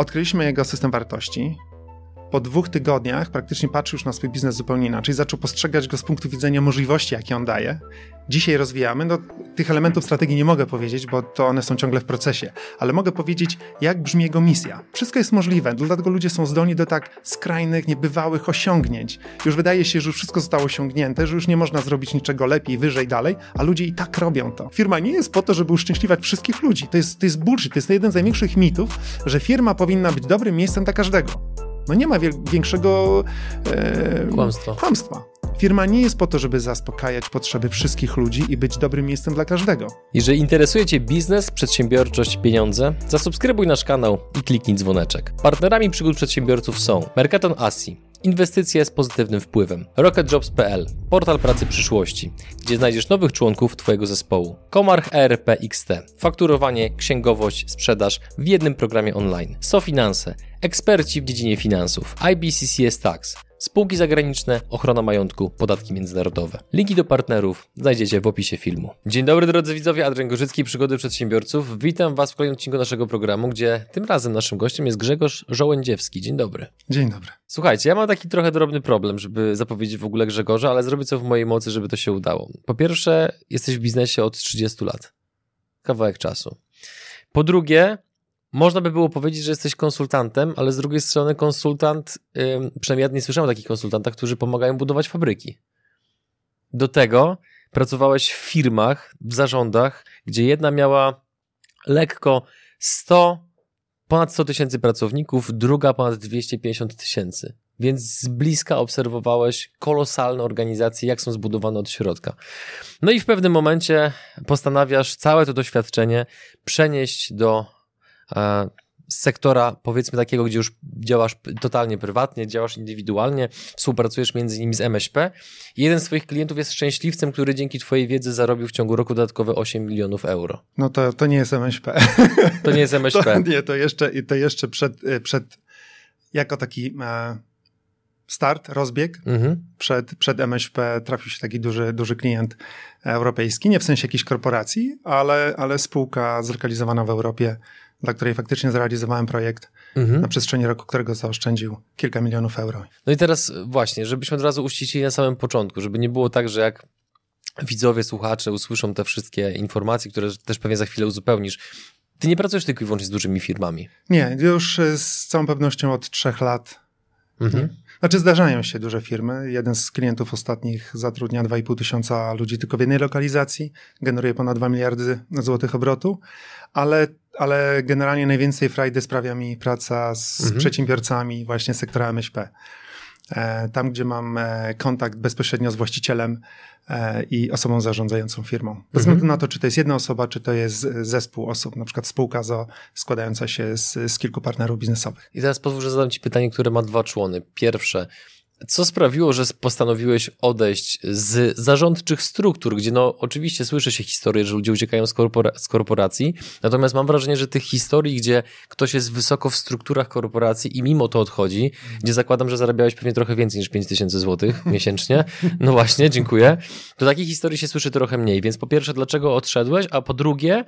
odkryliśmy jego system wartości, po dwóch tygodniach praktycznie patrzył już na swój biznes zupełnie inaczej, zaczął postrzegać go z punktu widzenia możliwości, jakie on daje. Dzisiaj rozwijamy. No, tych elementów strategii nie mogę powiedzieć, bo to one są ciągle w procesie, ale mogę powiedzieć, jak brzmi jego misja. Wszystko jest możliwe, dlatego ludzie są zdolni do tak skrajnych, niebywałych osiągnięć. Już wydaje się, że już wszystko zostało osiągnięte, że już nie można zrobić niczego lepiej, wyżej, dalej, a ludzie i tak robią to. Firma nie jest po to, żeby uszczęśliwać wszystkich ludzi. To jest, to jest bullshit, to jest jeden z największych mitów, że firma powinna być dobrym miejscem dla każdego. No nie ma większego e, kłamstwa. kłamstwa. Firma nie jest po to, żeby zaspokajać potrzeby wszystkich ludzi i być dobrym miejscem dla każdego. Jeżeli interesuje Cię biznes, przedsiębiorczość, pieniądze, zasubskrybuj nasz kanał i kliknij dzwoneczek. Partnerami przygód przedsiębiorców są Mercaton Asi, Inwestycje z pozytywnym wpływem. RocketJobs.pl, portal pracy przyszłości, gdzie znajdziesz nowych członków Twojego zespołu. Komarch ERP XT, fakturowanie, księgowość, sprzedaż w jednym programie online. SoFinanse, eksperci w dziedzinie finansów. IBCCS Tax, spółki zagraniczne, ochrona majątku, podatki międzynarodowe. Linki do partnerów znajdziecie w opisie filmu. Dzień dobry drodzy widzowie, Adrian Gorzycki, Przygody Przedsiębiorców. Witam Was w kolejnym odcinku naszego programu, gdzie tym razem naszym gościem jest Grzegorz Żołędziewski. Dzień dobry. Dzień dobry. Słuchajcie, ja mam taki trochę drobny problem, żeby zapowiedzieć w ogóle Grzegorza, ale zrobię co w mojej mocy, żeby to się udało. Po pierwsze, jesteś w biznesie od 30 lat. Kawałek czasu. Po drugie, można by było powiedzieć, że jesteś konsultantem, ale z drugiej strony konsultant, przynajmniej ja nie słyszałem o takich konsultantach, którzy pomagają budować fabryki. Do tego pracowałeś w firmach, w zarządach, gdzie jedna miała lekko 100, ponad 100 tysięcy pracowników, druga ponad 250 tysięcy. Więc z bliska obserwowałeś kolosalne organizacje, jak są zbudowane od środka. No i w pewnym momencie postanawiasz całe to doświadczenie przenieść do z sektora, powiedzmy takiego, gdzie już działasz totalnie prywatnie, działasz indywidualnie, współpracujesz między innymi z MŚP. Jeden z Twoich klientów jest szczęśliwcem, który dzięki Twojej wiedzy zarobił w ciągu roku dodatkowe 8 milionów euro. No to, to nie jest MŚP. To nie jest MŚP. To, nie, to jeszcze, to jeszcze przed, przed jako taki e, start, rozbieg, mhm. przed, przed MŚP trafił się taki duży, duży klient europejski, nie w sensie jakiejś korporacji, ale, ale spółka zlokalizowana w Europie, dla której faktycznie zrealizowałem projekt mhm. na przestrzeni roku, którego zaoszczędził kilka milionów euro. No i teraz właśnie, żebyśmy od razu uściślili na samym początku, żeby nie było tak, że jak widzowie, słuchacze usłyszą te wszystkie informacje, które też pewnie za chwilę uzupełnisz, ty nie pracujesz tylko i wyłącznie z dużymi firmami. Nie, już z całą pewnością od trzech lat. Mhm. Znaczy zdarzają się duże firmy. Jeden z klientów ostatnich zatrudnia 2,5 tysiąca ludzi tylko w jednej lokalizacji, generuje ponad 2 miliardy złotych obrotu, ale, ale generalnie najwięcej frajdy sprawia mi praca z mhm. przedsiębiorcami właśnie sektora MŚP. E, tam, gdzie mam e, kontakt bezpośrednio z właścicielem e, i osobą zarządzającą firmą. Bez mhm. względu na to, czy to jest jedna osoba, czy to jest zespół osób, na przykład spółka ZO składająca się z, z kilku partnerów biznesowych. I teraz pozwól, że zadam Ci pytanie, które ma dwa człony. Pierwsze, co sprawiło, że postanowiłeś odejść z zarządczych struktur, gdzie no oczywiście słyszy się historie, że ludzie uciekają z, korpora z korporacji, natomiast mam wrażenie, że tych historii, gdzie ktoś jest wysoko w strukturach korporacji i mimo to odchodzi, gdzie zakładam, że zarabiałeś pewnie trochę więcej niż 5 tysięcy złotych miesięcznie, no właśnie, dziękuję, to takich historii się słyszy trochę mniej, więc po pierwsze, dlaczego odszedłeś, a po drugie,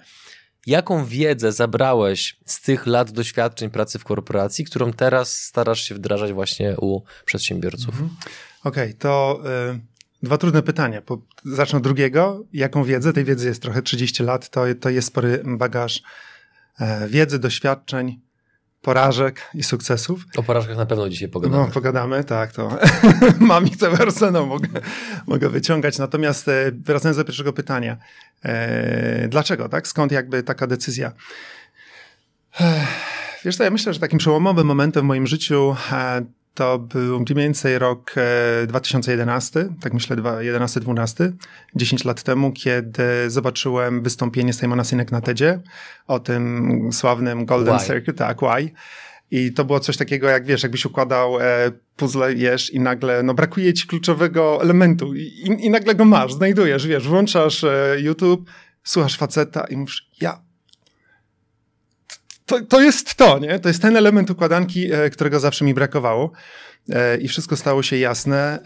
Jaką wiedzę zabrałeś z tych lat doświadczeń pracy w korporacji, którą teraz starasz się wdrażać właśnie u przedsiębiorców? Mhm. Okej, okay, to y, dwa trudne pytania. Po, zacznę od drugiego. Jaką wiedzę? Tej wiedzy jest trochę 30 lat. To, to jest spory bagaż y, wiedzy, doświadczeń, porażek i sukcesów. O porażkach na pewno dzisiaj pogadamy. No, pogadamy, tak, to mam ich arsenał, mogę, mogę wyciągać. Natomiast e, wracając do pierwszego pytania, e, dlaczego, tak? Skąd jakby taka decyzja? E, wiesz co, ja myślę, że takim przełomowym momentem w moim życiu e, to był mniej więcej rok 2011, e, tak myślę 11-12, 10 lat temu, kiedy zobaczyłem wystąpienie Simona Sinek na TEDzie o tym sławnym Golden why? Circle, tak, Why. I to było coś takiego, jak wiesz, jakbyś układał e, puzzle, jesz i nagle, no brakuje ci kluczowego elementu i, i, i nagle go masz, znajdujesz, wiesz, włączasz e, YouTube, słuchasz faceta i mówisz, ja to, to jest to, nie? To jest ten element układanki, e, którego zawsze mi brakowało. E, I wszystko stało się jasne.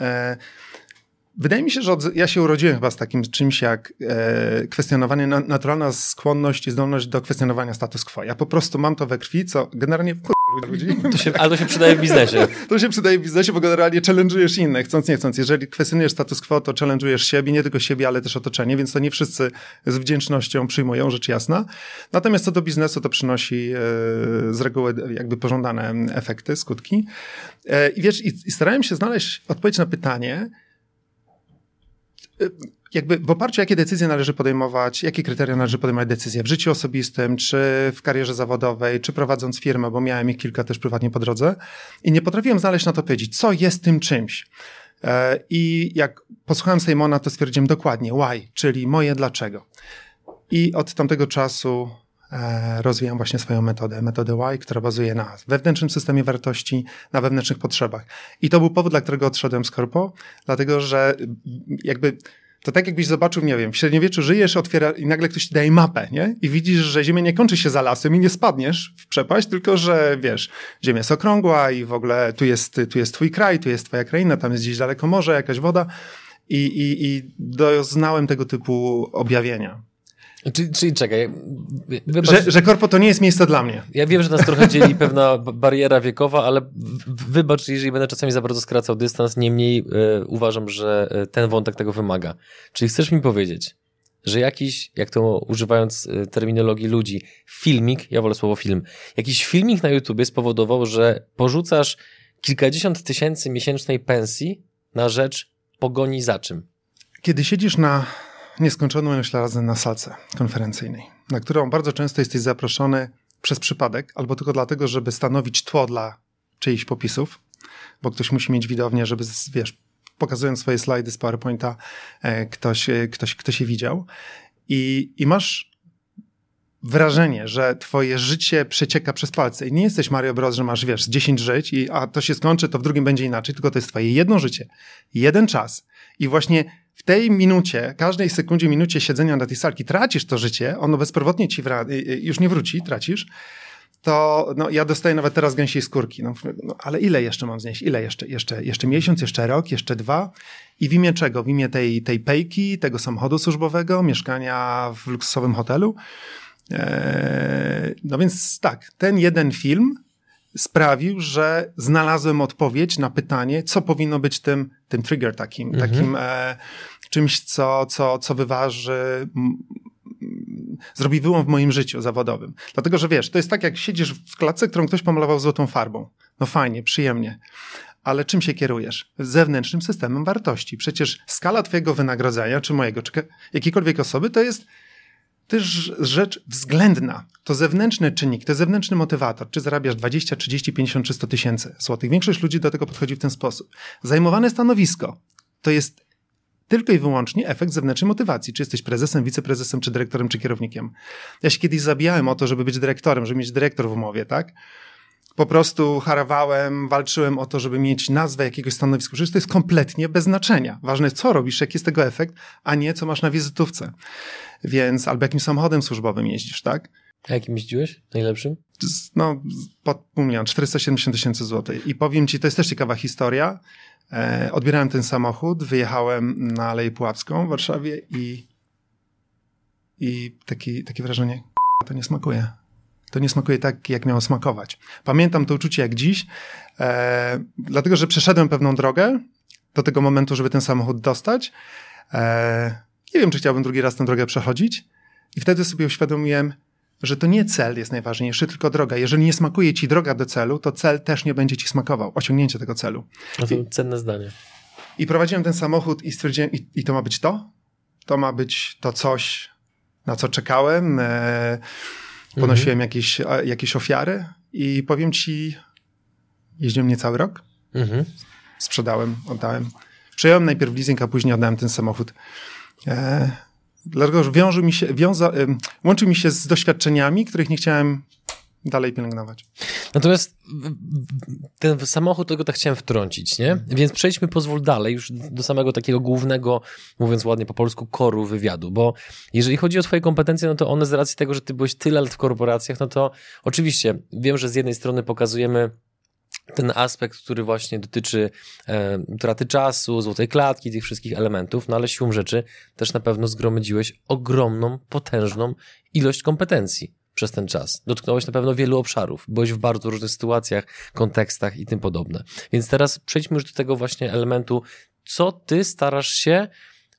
Wydaje mi się, że od, ja się urodziłem chyba z takim czymś jak e, kwestionowanie, na, naturalna skłonność i zdolność do kwestionowania status quo. Ja po prostu mam to we krwi, co generalnie ludzi. To się, ale to się przydaje w biznesie. to się przydaje w biznesie, bo generalnie challenge'ujesz innych, chcąc nie chcąc. Jeżeli kwestionujesz status quo, to challenge'ujesz siebie, nie tylko siebie, ale też otoczenie, więc to nie wszyscy z wdzięcznością przyjmują, rzecz jasna. Natomiast co do biznesu, to przynosi e, z reguły jakby pożądane efekty, skutki. E, I wiesz, i, i starałem się znaleźć odpowiedź na pytanie, jakby w oparciu o jakie decyzje należy podejmować, jakie kryteria należy podejmować decyzje w życiu osobistym, czy w karierze zawodowej, czy prowadząc firmę, bo miałem ich kilka też prywatnie po drodze i nie potrafiłem znaleźć na to odpowiedzi, co jest tym czymś. E, I jak posłuchałem Simona, to stwierdziłem dokładnie why, czyli moje dlaczego. I od tamtego czasu rozwijam właśnie swoją metodę, metodę why, która bazuje na wewnętrznym systemie wartości, na wewnętrznych potrzebach. I to był powód, dla którego odszedłem z korpo, dlatego że jakby to tak jakbyś zobaczył, nie wiem, w średniowieczu żyjesz, otwiera i nagle ktoś ci daje mapę, nie? I widzisz, że Ziemia nie kończy się za lasem i nie spadniesz w przepaść, tylko że wiesz, Ziemia jest okrągła i w ogóle tu jest, tu jest twój kraj, tu jest twoja kraina, tam jest gdzieś daleko morze, jakaś woda. I, i, i doznałem tego typu objawienia. Czyli, czyli czekaj. Wybacz, że, że korpo to nie jest miejsce dla mnie. Ja wiem, że nas trochę dzieli pewna bariera wiekowa, ale wybacz, jeżeli będę czasami za bardzo skracał dystans, niemniej y, uważam, że e, ten wątek tego wymaga. Czyli chcesz mi powiedzieć, że jakiś, jak to używając e, terminologii ludzi, filmik, ja wolę słowo film, jakiś filmik na YouTubie spowodował, że porzucasz kilkadziesiąt tysięcy miesięcznej pensji na rzecz pogoni za czym? Kiedy siedzisz na nieskończoną ilość razy na salce konferencyjnej, na którą bardzo często jesteś zaproszony przez przypadek, albo tylko dlatego, żeby stanowić tło dla czyichś popisów, bo ktoś musi mieć widownię, żeby, wiesz, pokazując swoje slajdy z PowerPointa, e, ktoś, e, ktoś, ktoś je widział. I, I masz wrażenie, że twoje życie przecieka przez palce i nie jesteś Mario Bros, że masz, wiesz, 10 żyć i a to się skończy, to w drugim będzie inaczej, tylko to jest twoje jedno życie, jeden czas i właśnie w tej minucie, każdej sekundzie, minucie siedzenia na tej salki tracisz to życie, ono bezpowrotnie ci y, y, już nie wróci, tracisz, to no, ja dostaję nawet teraz gęsiej skórki. No, no, ale ile jeszcze mam znieść? Ile jeszcze? Jeszcze, jeszcze miesiąc, jeszcze rok, jeszcze dwa? I w imię czego? W imię tej, tej pejki, tego samochodu służbowego, mieszkania w luksusowym hotelu? Eee, no więc tak, ten jeden film sprawił, że znalazłem odpowiedź na pytanie, co powinno być tym, tym trigger takim, mhm. takim e, czymś, co, co, co wyważy, zrobi wyłom w moim życiu zawodowym. Dlatego, że wiesz, to jest tak, jak siedzisz w klatce, którą ktoś pomalował złotą farbą. No fajnie, przyjemnie. Ale czym się kierujesz? Zewnętrznym systemem wartości. Przecież skala twojego wynagrodzenia, czy mojego, czy jakiejkolwiek osoby, to jest jest rzecz względna. To zewnętrzny czynnik, to zewnętrzny motywator. Czy zarabiasz 20, 30, 50 czy 100 tysięcy złotych? Większość ludzi do tego podchodzi w ten sposób. Zajmowane stanowisko to jest tylko i wyłącznie efekt zewnętrznej motywacji. Czy jesteś prezesem, wiceprezesem, czy dyrektorem, czy kierownikiem. Ja się kiedyś zabijałem o to, żeby być dyrektorem, żeby mieć dyrektor w umowie, tak? Po prostu harowałem, walczyłem o to, żeby mieć nazwę jakiegoś stanowiska. Przecież to jest kompletnie bez znaczenia. Ważne jest, co robisz, jaki jest tego efekt, a nie co masz na wizytówce. Więc albo jakim samochodem służbowym jeździsz, tak? A jakim jeździłeś? Najlepszym? No, pod miliona, 470 tysięcy złotych. I powiem ci, to jest też ciekawa historia. E, odbierałem ten samochód, wyjechałem na Aleję Puławską w Warszawie i, i taki, takie wrażenie, to nie smakuje to nie smakuje tak, jak miało smakować. Pamiętam to uczucie jak dziś, e, dlatego że przeszedłem pewną drogę do tego momentu, żeby ten samochód dostać. E, nie wiem, czy chciałbym drugi raz tę drogę przechodzić. I wtedy sobie uświadomiłem, że to nie cel jest najważniejszy, tylko droga. Jeżeli nie smakuje ci droga do celu, to cel też nie będzie ci smakował, osiągnięcie tego celu. No to I, cenne zdanie. I prowadziłem ten samochód i stwierdziłem, i, i, to ma być to? To ma być to coś, na co czekałem. E, ponosiłem mhm. jakieś, jakieś ofiary i powiem ci, jeździłem niecały rok, mhm. sprzedałem, oddałem. Przejąłem najpierw leasing, a później oddałem ten samochód. E, dlatego, że wiąże mi się, wiąza, łączy mi się z doświadczeniami, których nie chciałem dalej pielęgnować. Natomiast ten samochód, tego tak chciałem wtrącić, nie? Więc przejdźmy, pozwól dalej, już do samego takiego głównego, mówiąc ładnie po polsku, koru wywiadu, bo jeżeli chodzi o twoje kompetencje, no to one z racji tego, że ty byłeś tyle lat w korporacjach, no to oczywiście wiem, że z jednej strony pokazujemy ten aspekt, który właśnie dotyczy e, utraty czasu, złotej klatki, tych wszystkich elementów, no ale siłą rzeczy też na pewno zgromadziłeś ogromną, potężną ilość kompetencji przez ten czas. Dotknąłeś na pewno wielu obszarów, byłeś w bardzo różnych sytuacjach, kontekstach i tym podobne. Więc teraz przejdźmy już do tego właśnie elementu, co ty starasz się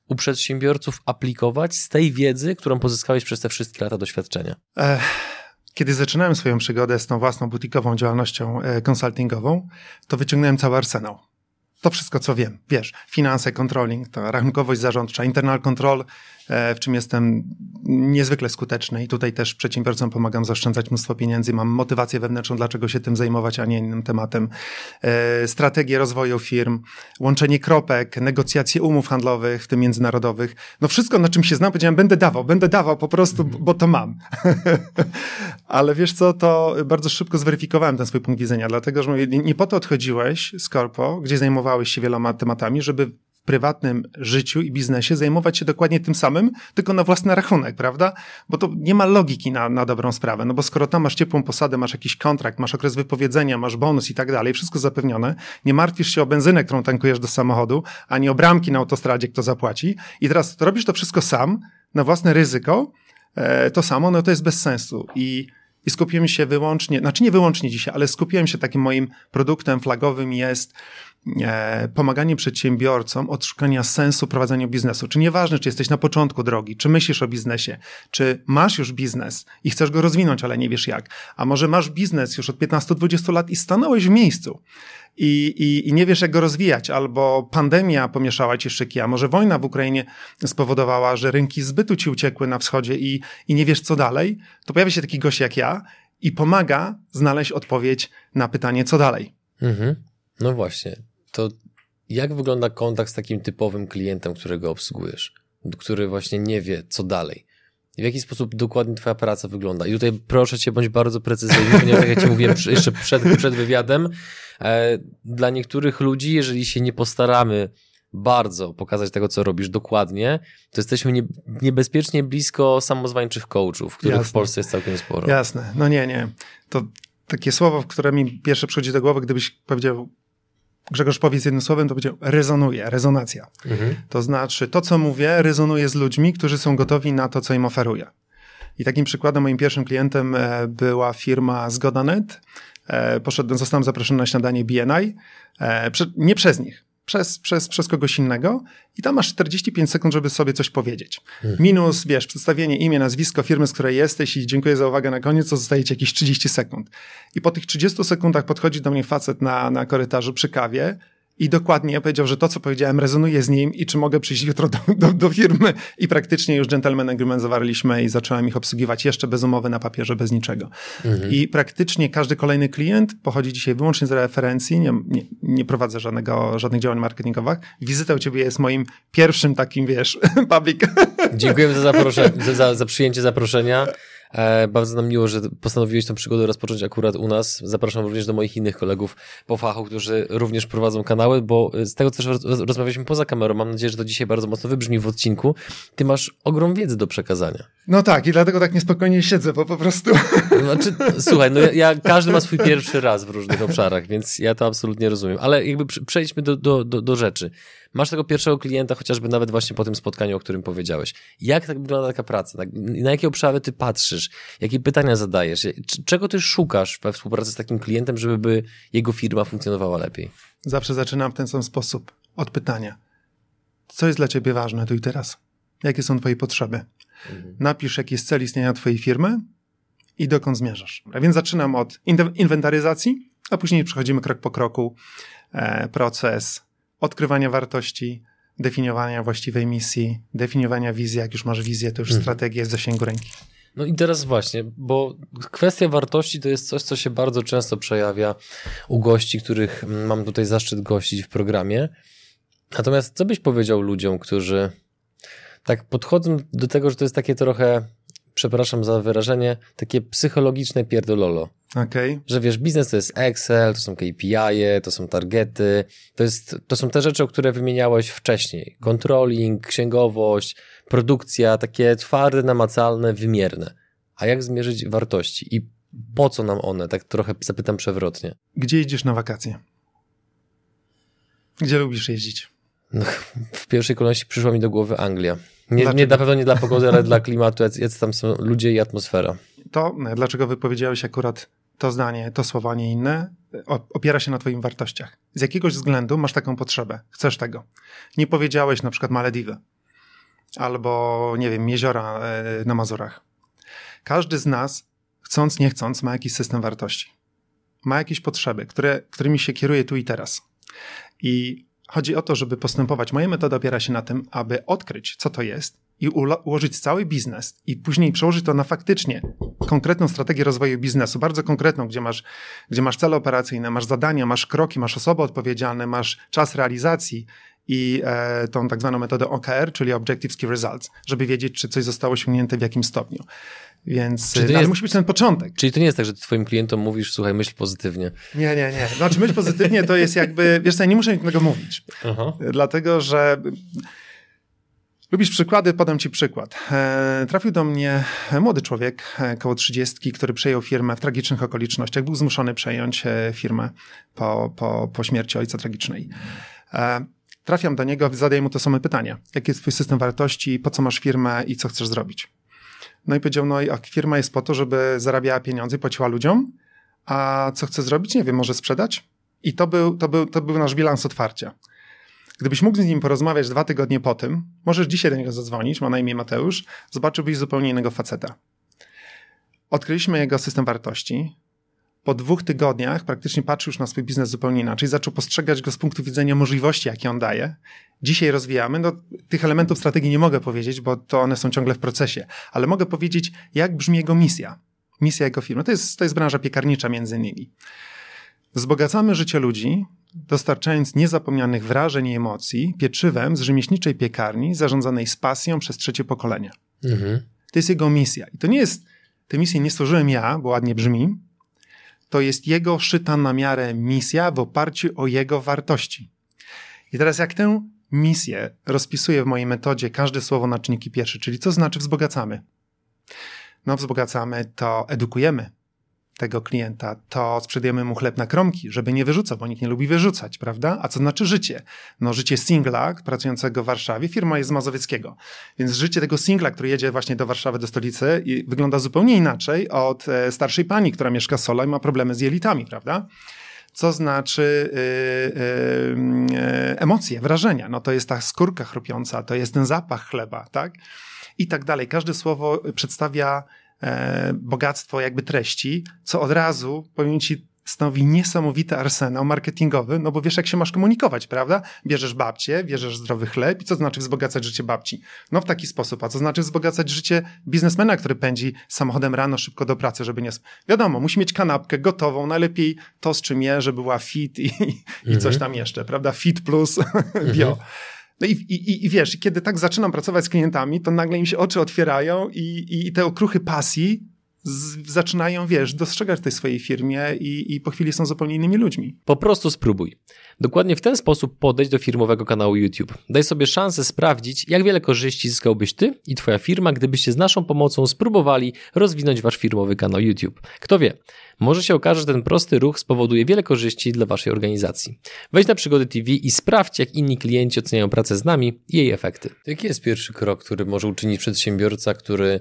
u przedsiębiorców aplikować z tej wiedzy, którą pozyskałeś przez te wszystkie lata doświadczenia? Kiedy zaczynałem swoją przygodę z tą własną butikową działalnością e, konsultingową, to wyciągnąłem cały arsenał. To wszystko, co wiem. Wiesz, finanse, controlling, to rachunkowość zarządcza, internal control, E, w czym jestem niezwykle skuteczny i tutaj też przedsiębiorcom pomagam zaoszczędzać mnóstwo pieniędzy. Mam motywację wewnętrzną, dlaczego się tym zajmować, a nie innym tematem. E, strategię rozwoju firm, łączenie kropek, negocjacje umów handlowych, w tym międzynarodowych. No wszystko, na czym się znam, powiedziałem, będę dawał, będę dawał po prostu, bo to mam. Ale wiesz co, to bardzo szybko zweryfikowałem ten swój punkt widzenia, dlatego, że nie po to odchodziłeś z korpo, gdzie zajmowałeś się wieloma tematami, żeby prywatnym życiu i biznesie zajmować się dokładnie tym samym, tylko na własny rachunek, prawda? Bo to nie ma logiki na, na dobrą sprawę, no bo skoro tam masz ciepłą posadę, masz jakiś kontrakt, masz okres wypowiedzenia, masz bonus i tak dalej, wszystko zapewnione, nie martwisz się o benzynę, którą tankujesz do samochodu, ani o bramki na autostradzie, kto zapłaci i teraz robisz to wszystko sam, na własne ryzyko, e, to samo, no to jest bez sensu i i skupiłem się wyłącznie, znaczy nie wyłącznie dzisiaj, ale skupiłem się takim moim produktem flagowym jest pomaganie przedsiębiorcom odszukania sensu prowadzenia biznesu. Czy nieważne, czy jesteś na początku drogi, czy myślisz o biznesie, czy masz już biznes i chcesz go rozwinąć, ale nie wiesz jak, a może masz biznes już od 15-20 lat i stanąłeś w miejscu. I, i, i, nie wiesz, jak go rozwijać, albo pandemia pomieszała ci szyki, a może wojna w Ukrainie spowodowała, że rynki zbytu ci uciekły na wschodzie i, i nie wiesz, co dalej, to pojawia się taki gość jak ja i pomaga znaleźć odpowiedź na pytanie, co dalej. Mhm. No właśnie to jak wygląda kontakt z takim typowym klientem, którego obsługujesz, który właśnie nie wie, co dalej? W jaki sposób dokładnie twoja praca wygląda? I tutaj proszę cię, bądź bardzo precyzyjny, ponieważ jak ja ci mówiłem jeszcze przed, przed wywiadem, e, dla niektórych ludzi, jeżeli się nie postaramy bardzo pokazać tego, co robisz dokładnie, to jesteśmy nie, niebezpiecznie blisko samozwańczych coachów, których Jasne. w Polsce jest całkiem sporo. Jasne. No nie, nie. To takie słowo, które mi pierwsze przychodzi do głowy, gdybyś powiedział Grzegorz powiedz jednym słowem, to będzie rezonuje, rezonacja. Mhm. To znaczy, to co mówię, rezonuje z ludźmi, którzy są gotowi na to, co im oferuję. I takim przykładem, moim pierwszym klientem e, była firma Zgoda.net. E, poszedłem, zostałem zaproszony na śniadanie BNI. E, nie przez nich przez, przez, przez kogoś innego i tam masz 45 sekund, żeby sobie coś powiedzieć. Hmm. Minus, wiesz, przedstawienie imię, nazwisko firmy, z której jesteś i dziękuję za uwagę na koniec, zostaje ci jakieś 30 sekund. I po tych 30 sekundach podchodzi do mnie facet na, na korytarzu przy kawie i dokładnie powiedział, że to, co powiedziałem, rezonuje z nim i czy mogę przyjść jutro do, do, do, firmy. I praktycznie już gentleman agreement zawarliśmy i zacząłem ich obsługiwać jeszcze bez umowy na papierze, bez niczego. Mhm. I praktycznie każdy kolejny klient pochodzi dzisiaj wyłącznie z referencji, nie, nie, nie prowadzę żadnego, żadnych działań marketingowych. Wizyta u ciebie jest moim pierwszym takim, wiesz, public. Dziękuję za, zaproszenie, za, za przyjęcie zaproszenia. E, bardzo nam miło, że postanowiłeś tę przygodę rozpocząć akurat u nas. Zapraszam również do moich innych kolegów po fachu, którzy również prowadzą kanały, bo z tego też rozmawialiśmy poza kamerą, mam nadzieję, że to dzisiaj bardzo mocno wybrzmi w odcinku. Ty masz ogrom wiedzy do przekazania. No tak, i dlatego tak niespokojnie siedzę, bo po prostu... Znaczy, słuchaj, no ja, ja, każdy ma swój pierwszy raz w różnych obszarach, więc ja to absolutnie rozumiem. Ale jakby przejdźmy do, do, do, do rzeczy. Masz tego pierwszego klienta, chociażby nawet właśnie po tym spotkaniu, o którym powiedziałeś. Jak tak wygląda taka praca? Tak, na jakie obszary ty patrzysz? Jakie pytania zadajesz? Czego ty szukasz we współpracy z takim klientem, żeby jego firma funkcjonowała lepiej? Zawsze zaczynam w ten sam sposób. Od pytania. Co jest dla ciebie ważne tu i teraz? Jakie są twoje potrzeby? Mhm. Napisz, jaki jest cel istnienia twojej firmy i dokąd zmierzasz. A więc zaczynam od inwentaryzacji, a później przechodzimy krok po kroku. E, proces odkrywania wartości, definiowania właściwej misji, definiowania wizji. Jak już masz wizję, to już mhm. strategia jest w zasięgu ręki. No i teraz właśnie, bo kwestia wartości to jest coś, co się bardzo często przejawia u gości, których mam tutaj zaszczyt gościć w programie. Natomiast co byś powiedział ludziom, którzy tak podchodzą do tego, że to jest takie trochę przepraszam za wyrażenie, takie psychologiczne pierdololo. Okay. Że wiesz, biznes to jest Excel, to są KPI, to są targety, to, jest, to są te rzeczy, o które wymieniałeś wcześniej. Controlling, księgowość, produkcja, takie twarde, namacalne, wymierne. A jak zmierzyć wartości? I Po co nam one? Tak trochę zapytam przewrotnie. Gdzie jedziesz na wakacje? Gdzie lubisz jeździć? No, w pierwszej kolejności przyszła mi do głowy Anglia. Nie, nie na pewno nie dla pogody, ale dla klimatu, jak tam są ludzie i atmosfera. To dlaczego wypowiedziałeś akurat to zdanie, to słowa, nie inne, opiera się na twoich wartościach. Z jakiegoś względu masz taką potrzebę, chcesz tego. Nie powiedziałeś na przykład Malediwy albo, nie wiem, jeziora e, na Mazurach. Każdy z nas, chcąc, nie chcąc, ma jakiś system wartości. Ma jakieś potrzeby, które, którymi się kieruje tu i teraz. I chodzi o to, żeby postępować. Moja metoda opiera się na tym, aby odkryć, co to jest i ułożyć cały biznes i później przełożyć to na faktycznie konkretną strategię rozwoju biznesu, bardzo konkretną, gdzie masz, gdzie masz cele operacyjne, masz zadania, masz kroki, masz osoby odpowiedzialne, masz czas realizacji i e, tą tak zwaną metodę OKR, czyli Objectives Key Results, żeby wiedzieć, czy coś zostało osiągnięte w jakim stopniu. Więc no, ale musi być ten początek. Czyli to nie jest tak, że ty twoim klientom mówisz, słuchaj, myśl pozytywnie. Nie, nie, nie. Znaczy myśl pozytywnie to jest jakby, wiesz co, ja nie muszę tego mówić. Aha. Dlatego, że Lubisz przykłady? Podam ci przykład. E, trafił do mnie młody człowiek, e, koło trzydziestki, który przejął firmę w tragicznych okolicznościach. Był zmuszony przejąć e, firmę po, po, po śmierci ojca tragicznej. Trafiam do niego, zadaję mu to same pytania. Jaki jest twój system wartości, po co masz firmę i co chcesz zrobić? No i powiedział, no firma jest po to, żeby zarabiała pieniądze płaciła ludziom, a co chce zrobić? Nie wiem, może sprzedać? I to był, to był, to był nasz bilans otwarcia. Gdybyś mógł z nim porozmawiać dwa tygodnie po tym, możesz dzisiaj do niego zadzwonić, ma na imię Mateusz, zobaczyłbyś zupełnie innego faceta. Odkryliśmy jego system wartości. Po dwóch tygodniach praktycznie patrzył już na swój biznes zupełnie inaczej, zaczął postrzegać go z punktu widzenia możliwości, jakie on daje. Dzisiaj rozwijamy. No, tych elementów strategii nie mogę powiedzieć, bo to one są ciągle w procesie, ale mogę powiedzieć, jak brzmi jego misja. Misja jego firmy. To jest, to jest branża piekarnicza między innymi. Wzbogacamy życie ludzi, dostarczając niezapomnianych wrażeń i emocji pieczywem z rzemieślniczej piekarni zarządzanej z pasją przez trzecie pokolenie. Mhm. To jest jego misja. I to nie jest, tę misję nie stworzyłem ja, bo ładnie brzmi, to jest jego szyta na miarę misja w oparciu o jego wartości. I teraz jak tę misję rozpisuję w mojej metodzie każde słowo na czynniki pierwsze, czyli co znaczy wzbogacamy? No wzbogacamy to edukujemy, tego klienta, to sprzedajemy mu chleb na kromki, żeby nie wyrzucał, bo nikt nie lubi wyrzucać, prawda? A co znaczy życie? No życie singla pracującego w Warszawie, firma jest z Mazowieckiego, więc życie tego singla, który jedzie właśnie do Warszawy, do stolicy wygląda zupełnie inaczej od e, starszej pani, która mieszka solo i ma problemy z jelitami, prawda? co znaczy yy, yy, emocje, wrażenia. No to jest ta skórka chrupiąca, to jest ten zapach chleba, tak? I tak dalej. Każde słowo przedstawia e, bogactwo jakby treści, co od razu, powiem ci, stanowi niesamowity arsenał marketingowy, no bo wiesz, jak się masz komunikować, prawda? Bierzesz babcię, bierzesz zdrowy chleb i co znaczy wzbogacać życie babci? No w taki sposób. A co znaczy wzbogacać życie biznesmena, który pędzi samochodem rano szybko do pracy, żeby nie... Wiadomo, musi mieć kanapkę gotową, najlepiej to, z czym je, żeby była fit i, mhm. i coś tam jeszcze, prawda? Fit plus bio. Mhm. No i, i, i wiesz, kiedy tak zaczynam pracować z klientami, to nagle im się oczy otwierają i, i te okruchy pasji z, zaczynają, wiesz, dostrzegać w tej swojej firmie i, i po chwili są zupełnie innymi ludźmi. Po prostu spróbuj. Dokładnie w ten sposób podejść do firmowego kanału YouTube. Daj sobie szansę sprawdzić, jak wiele korzyści zyskałbyś ty i twoja firma, gdybyście z naszą pomocą spróbowali rozwinąć wasz firmowy kanał YouTube. Kto wie, może się okaże, że ten prosty ruch spowoduje wiele korzyści dla waszej organizacji. Wejdź na Przygody TV i sprawdź, jak inni klienci oceniają pracę z nami i jej efekty. Jaki jest pierwszy krok, który może uczynić przedsiębiorca, który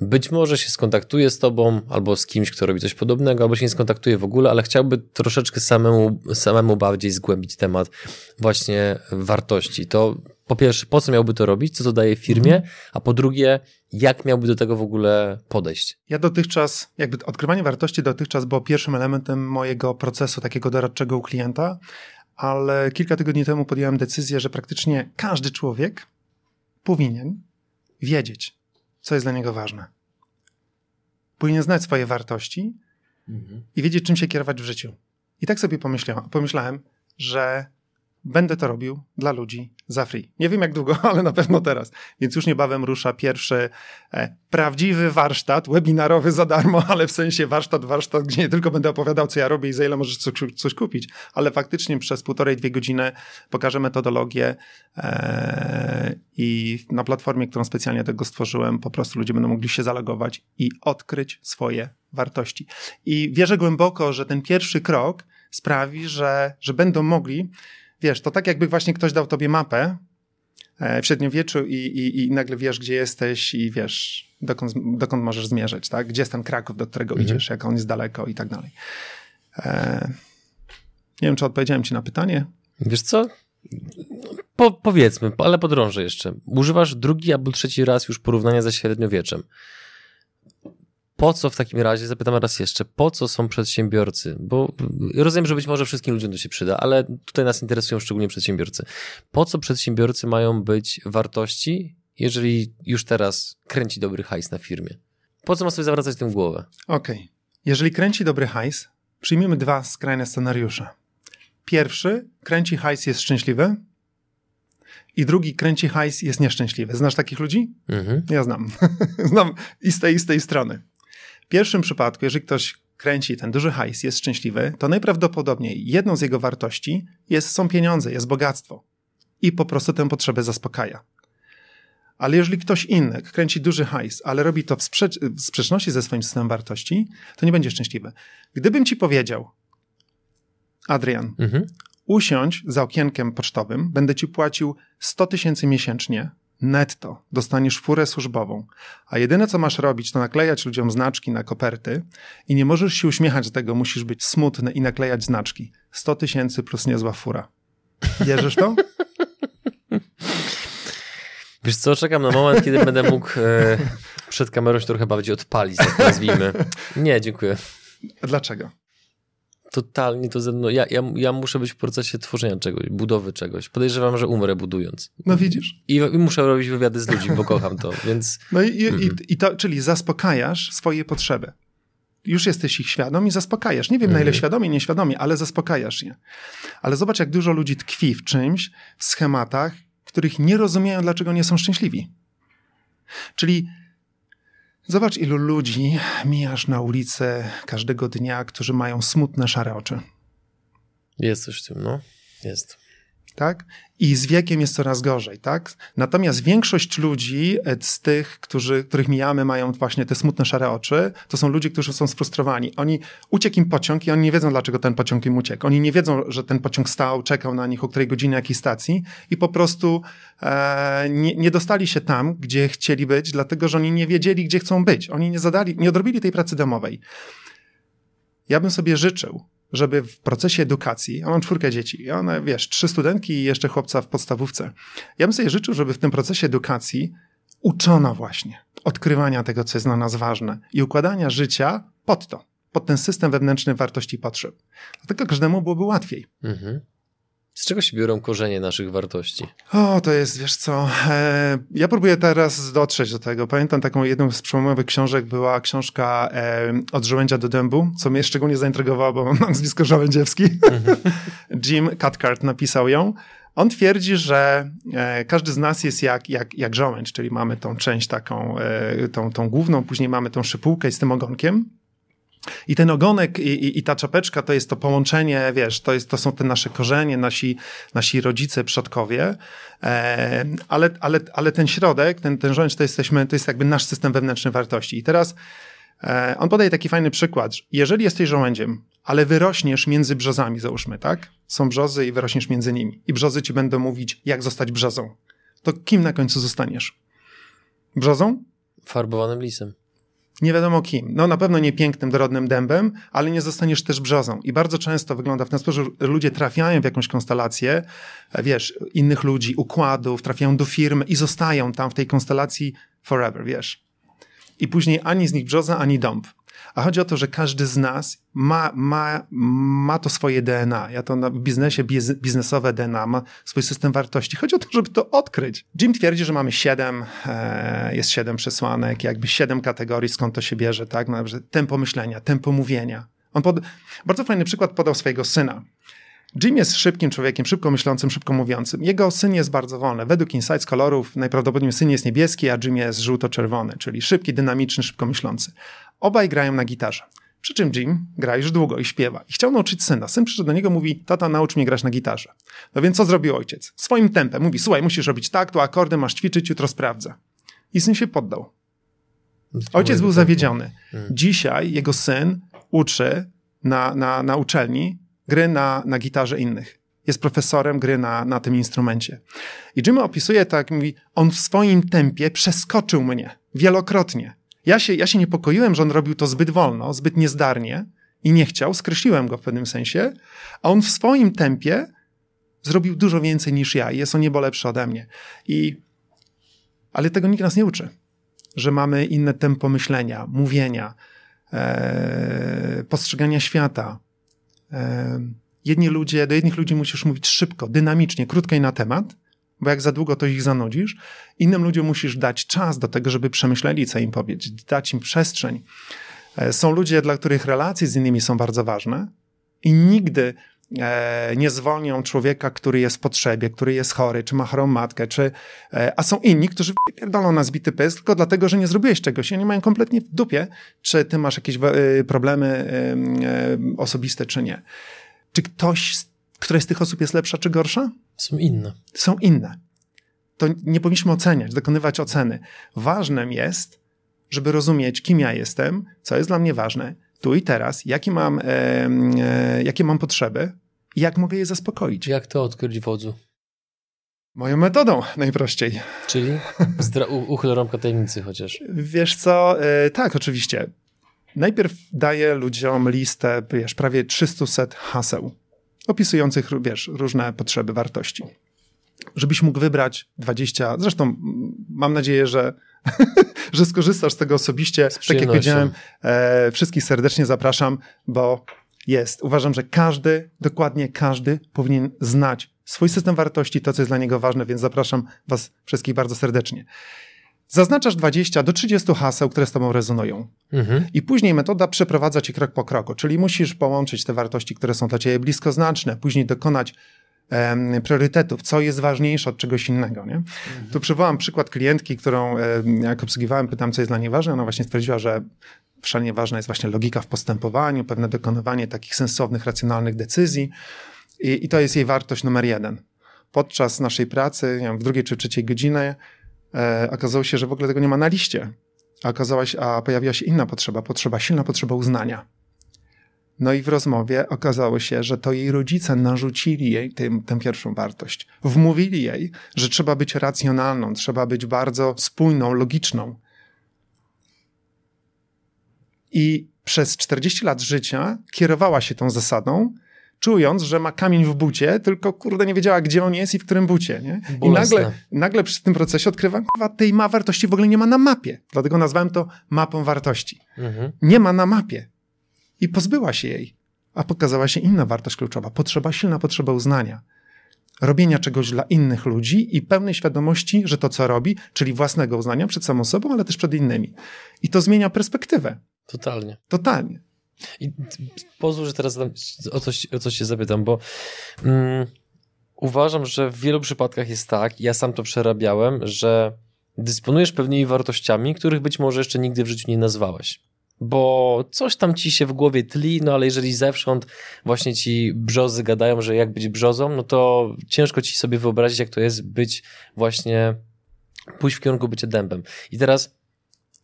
być może się skontaktuje z tobą albo z kimś, kto robi coś podobnego, albo się nie skontaktuje w ogóle, ale chciałby troszeczkę samemu, samemu bardziej zgłębić temat właśnie wartości. To po pierwsze, po co miałby to robić, co to daje firmie, mhm. a po drugie, jak miałby do tego w ogóle podejść? Ja dotychczas, jakby odkrywanie wartości dotychczas było pierwszym elementem mojego procesu takiego doradczego u klienta, ale kilka tygodni temu podjąłem decyzję, że praktycznie każdy człowiek powinien wiedzieć, co jest dla niego ważne. Powinien znać swoje wartości mhm. i wiedzieć, czym się kierować w życiu. I tak sobie pomyślałem, pomyślałem że będę to robił dla ludzi za free. Nie wiem jak długo, ale na pewno teraz. Więc już niebawem rusza pierwszy e, prawdziwy warsztat, webinarowy za darmo, ale w sensie warsztat, warsztat, gdzie nie tylko będę opowiadał, co ja robię i za ile możesz coś, kupić, ale faktycznie przez półtorej, dwie godziny pokażę metodologię e, i na platformie, którą specjalnie tego stworzyłem, po prostu ludzie będą mogli się zalogować i odkryć swoje wartości. I wierzę głęboko, że ten pierwszy krok sprawi, że, że będą mogli wiesz, to tak jakby właśnie ktoś dał tobie mapę e, w średniowieczu i, i, i nagle wiesz, gdzie jesteś i wiesz, dokąd, dokąd możesz zmierzać, tak? Gdzie jest ten Kraków, do którego mhm. idziesz, jak on jest daleko i tak dalej. E, nie wiem, czy odpowiedziałem ci na pytanie. Wiesz co? Po, powiedzmy, ale podrążę jeszcze. Używasz drugi albo trzeci raz już porównania ze średniowieczem po co w takim razie, zapytam raz jeszcze, po co są przedsiębiorcy? Bo rozumiem, że być może wszystkim ludziom to się przyda, ale tutaj nas interesują szczególnie przedsiębiorcy. Po co przedsiębiorcy mają być wartości, jeżeli już teraz kręci dobry hajs na firmie? Po co ma sobie zawracać tym głowę? Okej. Okay. Jeżeli kręci dobry hajs, przyjmijmy dwa skrajne scenariusze. Pierwszy, kręci hajs jest szczęśliwy, i drugi kręci hajs jest nieszczęśliwy. Znasz takich ludzi? Mhm. Ja znam. znam i z tej, i z tej strony pierwszym przypadku, jeżeli ktoś kręci ten duży hajs, jest szczęśliwy, to najprawdopodobniej jedną z jego wartości jest, są pieniądze, jest bogactwo. I po prostu tę potrzebę zaspokaja. Ale jeżeli ktoś inny kręci duży hajs, ale robi to w, sprze- w sprzeczności ze swoim systemem wartości, to nie będzie szczęśliwy. Gdybym ci powiedział, Adrian, mhm. usiądź za okienkiem pocztowym, będę ci płacił 100 tysięcy miesięcznie netto dostaniesz furę służbową, a jedyne co masz robić, to naklejać ludziom znaczki na koperty i nie możesz się uśmiechać z tego, musisz być smutny i naklejać znaczki. 100 tysięcy plus niezła fura. Wierzysz to? Wiesz co, czekam na moment, kiedy będę mógł e, przed kamerą się trochę bardziej odpalić, tak nazwijmy. Nie, dziękuję. Dlaczego? Totalnie to ze mną. Ja, ja, ja muszę być w procesie tworzenia czegoś, budowy czegoś. Podejrzewam, że umrę budując. No widzisz? I, i muszę robić wywiady z ludźmi, bo kocham to, więc. No i, mm. i, i to, czyli zaspokajasz swoje potrzeby. Już jesteś ich świadom i zaspokajasz. Nie wiem, mm. na ile mhm. świadomie, nieświadomie, ale zaspokajasz je. Ale zobacz, jak dużo ludzi tkwi w czymś, w schematach, których nie rozumieją, dlaczego nie są szczęśliwi. Czyli Zobacz, ilu ludzi mijasz na ulicę każdego dnia, którzy mają smutne, szare oczy. Jest coś w tym, no. Jest tak? I z wiekiem jest coraz gorzej, tak? Natomiast większość ludzi e, z tych, którzy, których mijamy, mają właśnie te smutne, szare oczy, to są ludzie, którzy są sfrustrowani. Oni, uciekł im pociąg i oni nie wiedzą, dlaczego ten pociąg im uciekł. Oni nie wiedzą, że ten pociąg stał, czekał na nich o której godzinie, jakiej stacji i po prostu e, nie, nie dostali się tam, gdzie chcieli być, dlatego, że oni nie wiedzieli, gdzie chcą być. Oni nie zadali, nie odrobili tej pracy domowej. Ja bym sobie życzył, żeby w procesie edukacji, ja mam czwórkę dzieci, one, wiesz, trzy studentki i jeszcze chłopca w podstawówce. Ja bym sobie życzył, żeby w tym procesie edukacji uczono właśnie odkrywania tego, co jest dla nas ważne i układania życia pod to, pod ten system wewnętrzny wartości i potrzeb. Dlatego każdemu byłoby łatwiej. Mhm. Z czego się biorą korzenie naszych wartości? O, to jest, wiesz co, e, ja próbuję teraz dotrzeć do tego. Pamiętam taką jedną z przełomowych książek była książka e, Od żołędzia do dębu, co mnie szczególnie zaintrygowało, bo mam nazwisko Żołędziewski. Jim Cathcart napisał ją. On twierdzi, że e, każdy z nas jest jak, jak, jak żołędź, czyli mamy tą część taką, e, tą, tą główną, później mamy tą szypułkę z tym ogonkiem, i ten ogonek i, i, i, ta czapeczka to jest to połączenie, wiesz, to, jest, to są te nasze korzenie, nasi, nasi rodzice, przodkowie, e, ale, ale, ale ten środek, ten, ten rząd to jesteśmy, to jest jakby nasz system wewnętrzny wartości. I teraz e, on podaje taki fajny przykład. Jeżeli jesteś żołędziem, ale wyrośniesz między brzozami, załóżmy, tak? Są brzozy i wyrośniesz między nimi. I brzozy ci będą mówić, jak zostać brzozą. To kim na końcu zostaniesz? Brzozą? Farbowanym lisem nie wiadomo kim. No na pewno nie pięknym, dorodnym dębem, ale nie zostaniesz też brzozą. I bardzo często wygląda w ten sposób, że ludzie trafiają w jakąś konstelację, e, wiesz, innych ludzi, układów, trafiają do firmy i zostają tam w tej konstelacji forever, wiesz. I później ani z nich brzoza, ani dąb. A chodzi o to, że każdy z nas ma, ma, ma to swoje DNA. Ja to na biznesie biznesowe DNA, ma swój system wartości. Chodzi o to, żeby to odkryć. Jim twierdzi, że mamy siedem, e, jest siedem przesłanek, jakby siedem kategorii, skąd to się bierze, tak? No, tempo myślenia, tempo mówienia. On pod, bardzo fajny przykład podał swojego syna. Jim jest szybkim człowiekiem, szybko myślącym, szybko mówiącym. Jego syn jest bardzo wolny. Według Insights kolorów najprawdopodobniej syn jest niebieski, a Jim jest żółto-czerwony, czyli szybki, dynamiczny, szybko myślący. Obaj grają na gitarze. Przy czym Jim gra już długo i śpiewa. I chciał nauczyć syna. Syn przyszedł do niego mówi, tata naucz mnie grać na gitarze. No więc co zrobił ojciec? Swoim tempem. Mówi, słuchaj, musisz robić tak, tu akordy, masz ćwiczyć, jutro sprawdzę. I syn się poddał. Ojciec był zawiedziony. Hmm. Dzisiaj jego syn uczy na, na, na uczelni gry na, na gitarze innych. Jest profesorem gry na, na tym instrumencie. I Jim opisuje tak, mówi, on w swoim tempie przeskoczył mnie wielokrotnie. Ja się, ja się niepokoiłem, że on robił to zbyt wolno, zbyt niezdarnie i nie chciał, skreśliłem go w pewnym sensie, a on w swoim tempie zrobił dużo więcej niż ja i jest o niebo lepszy ode mnie. I, ale tego nikt nas nie uczy, że mamy inne tempo myślenia, mówienia, e, postrzegania świata. Jedni ludzie, do jednych ludzi musisz mówić szybko, dynamicznie, krótko i na temat, bo jak za długo to ich zanudzisz. Innym ludziom musisz dać czas do tego, żeby przemyśleli, co im powiedzieć, dać im przestrzeń. E, są ludzie, dla których relacje z innymi są bardzo ważne i nigdy nie zwolnią człowieka, który jest w potrzebie, który jest chory, czy ma chorą matkę, czy, e, a są inni, którzy pierdolą na zbity pysk tylko dlatego, że nie zrobiłeś czegoś i oni mają kompletnie w dupie, czy ty masz jakieś problemy osobiste, czy nie. Czy ktoś, któraś z tych osób jest lepsza, czy gorsza? Są inne. Są inne. To nie powinniśmy oceniać, dokonywać oceny. Ważnym jest, żeby rozumieć, kim ja jestem, co jest dla mnie ważne, tu i teraz, jakie mam, e, e, jakie mam potrzeby i jak mogę je zaspokoić. Jak to odkryć wodzu? Moją metodą najprościej. Czyli uchyl rąbka tajemnicy chociaż. Wiesz co, e, tak, oczywiście. Najpierw daję ludziom listę, wiesz, prawie 300 haseł opisujących, wiesz, różne potrzeby, wartości. Żebyś mógł wybrać 20, zresztą mam nadzieję, że, że skorzystasz z tego osobiście. Z tak jak powiedziałem, e, wszystkich serdecznie zapraszam, bo jest. Uważam, że każdy, dokładnie każdy powinien znać swój system wartości, to co jest dla niego ważne, więc zapraszam was wszystkich bardzo serdecznie. Zaznaczasz 20 do 30 haseł, które z tobą rezonują. Mhm. I później metoda przeprowadza ci krok po kroku, czyli musisz połączyć te wartości, które są dla ciebie bliskoznaczne, później dokonać priorytetów, co jest ważniejsze od czegoś innego. Nie? Mhm. Tu przywołam przykład klientki, którą jak obsługiwałem, pytam, co jest dla niej ważne. Ona właśnie stwierdziła, że szalenie ważna jest właśnie logika w postępowaniu, pewne dokonywanie takich sensownych, racjonalnych decyzji. I, i to jest jej wartość numer jeden. Podczas naszej pracy, nie wiem, w drugiej czy trzeciej godzinie, e, okazało się, że w ogóle tego nie ma na liście. A, okazała się, a pojawiła się inna potrzeba, potrzeba, silna potrzeba uznania. No i w rozmowie okazało się, że to jej rodzice narzucili jej tym, tę pierwszą wartość. Wmówili jej, że trzeba być racjonalną, trzeba być bardzo spójną, logiczną. I przez 40 lat życia kierowała się tą zasadą, czując, że ma kamień w bucie, tylko kurde nie wiedziała, gdzie on jest i w którym bucie. Nie? I nagle, nagle przy tym procesie odkrywam, tej ma wartości w ogóle nie ma na mapie. Dlatego nazwałem to mapą wartości. Mhm. Nie ma na mapie. I pozbyła się jej. A pokazała się inna wartość kluczowa. Potrzeba, silna potrzeba uznania. Robienia czegoś dla innych ludzi i pełnej świadomości, że to, co robi, czyli własnego uznania przed samą sobą, ale też przed innymi. I to zmienia perspektywę. Totalnie. Totalnie. I pozwól, że teraz o coś, o coś się zapytam, bo mm, uważam, że w wielu przypadkach jest tak, ja sam to przerabiałem, że dysponujesz pewnymi wartościami, których być może jeszcze nigdy w życiu nie nazwałeś. Bo coś tam ci się w głowie tli, no ale jeżeli zewsząd właśnie ci brzozy gadają, że jak być brzozą, no to ciężko ci sobie wyobrazić, jak to jest być właśnie, pójść w kierunku bycia dębem. I teraz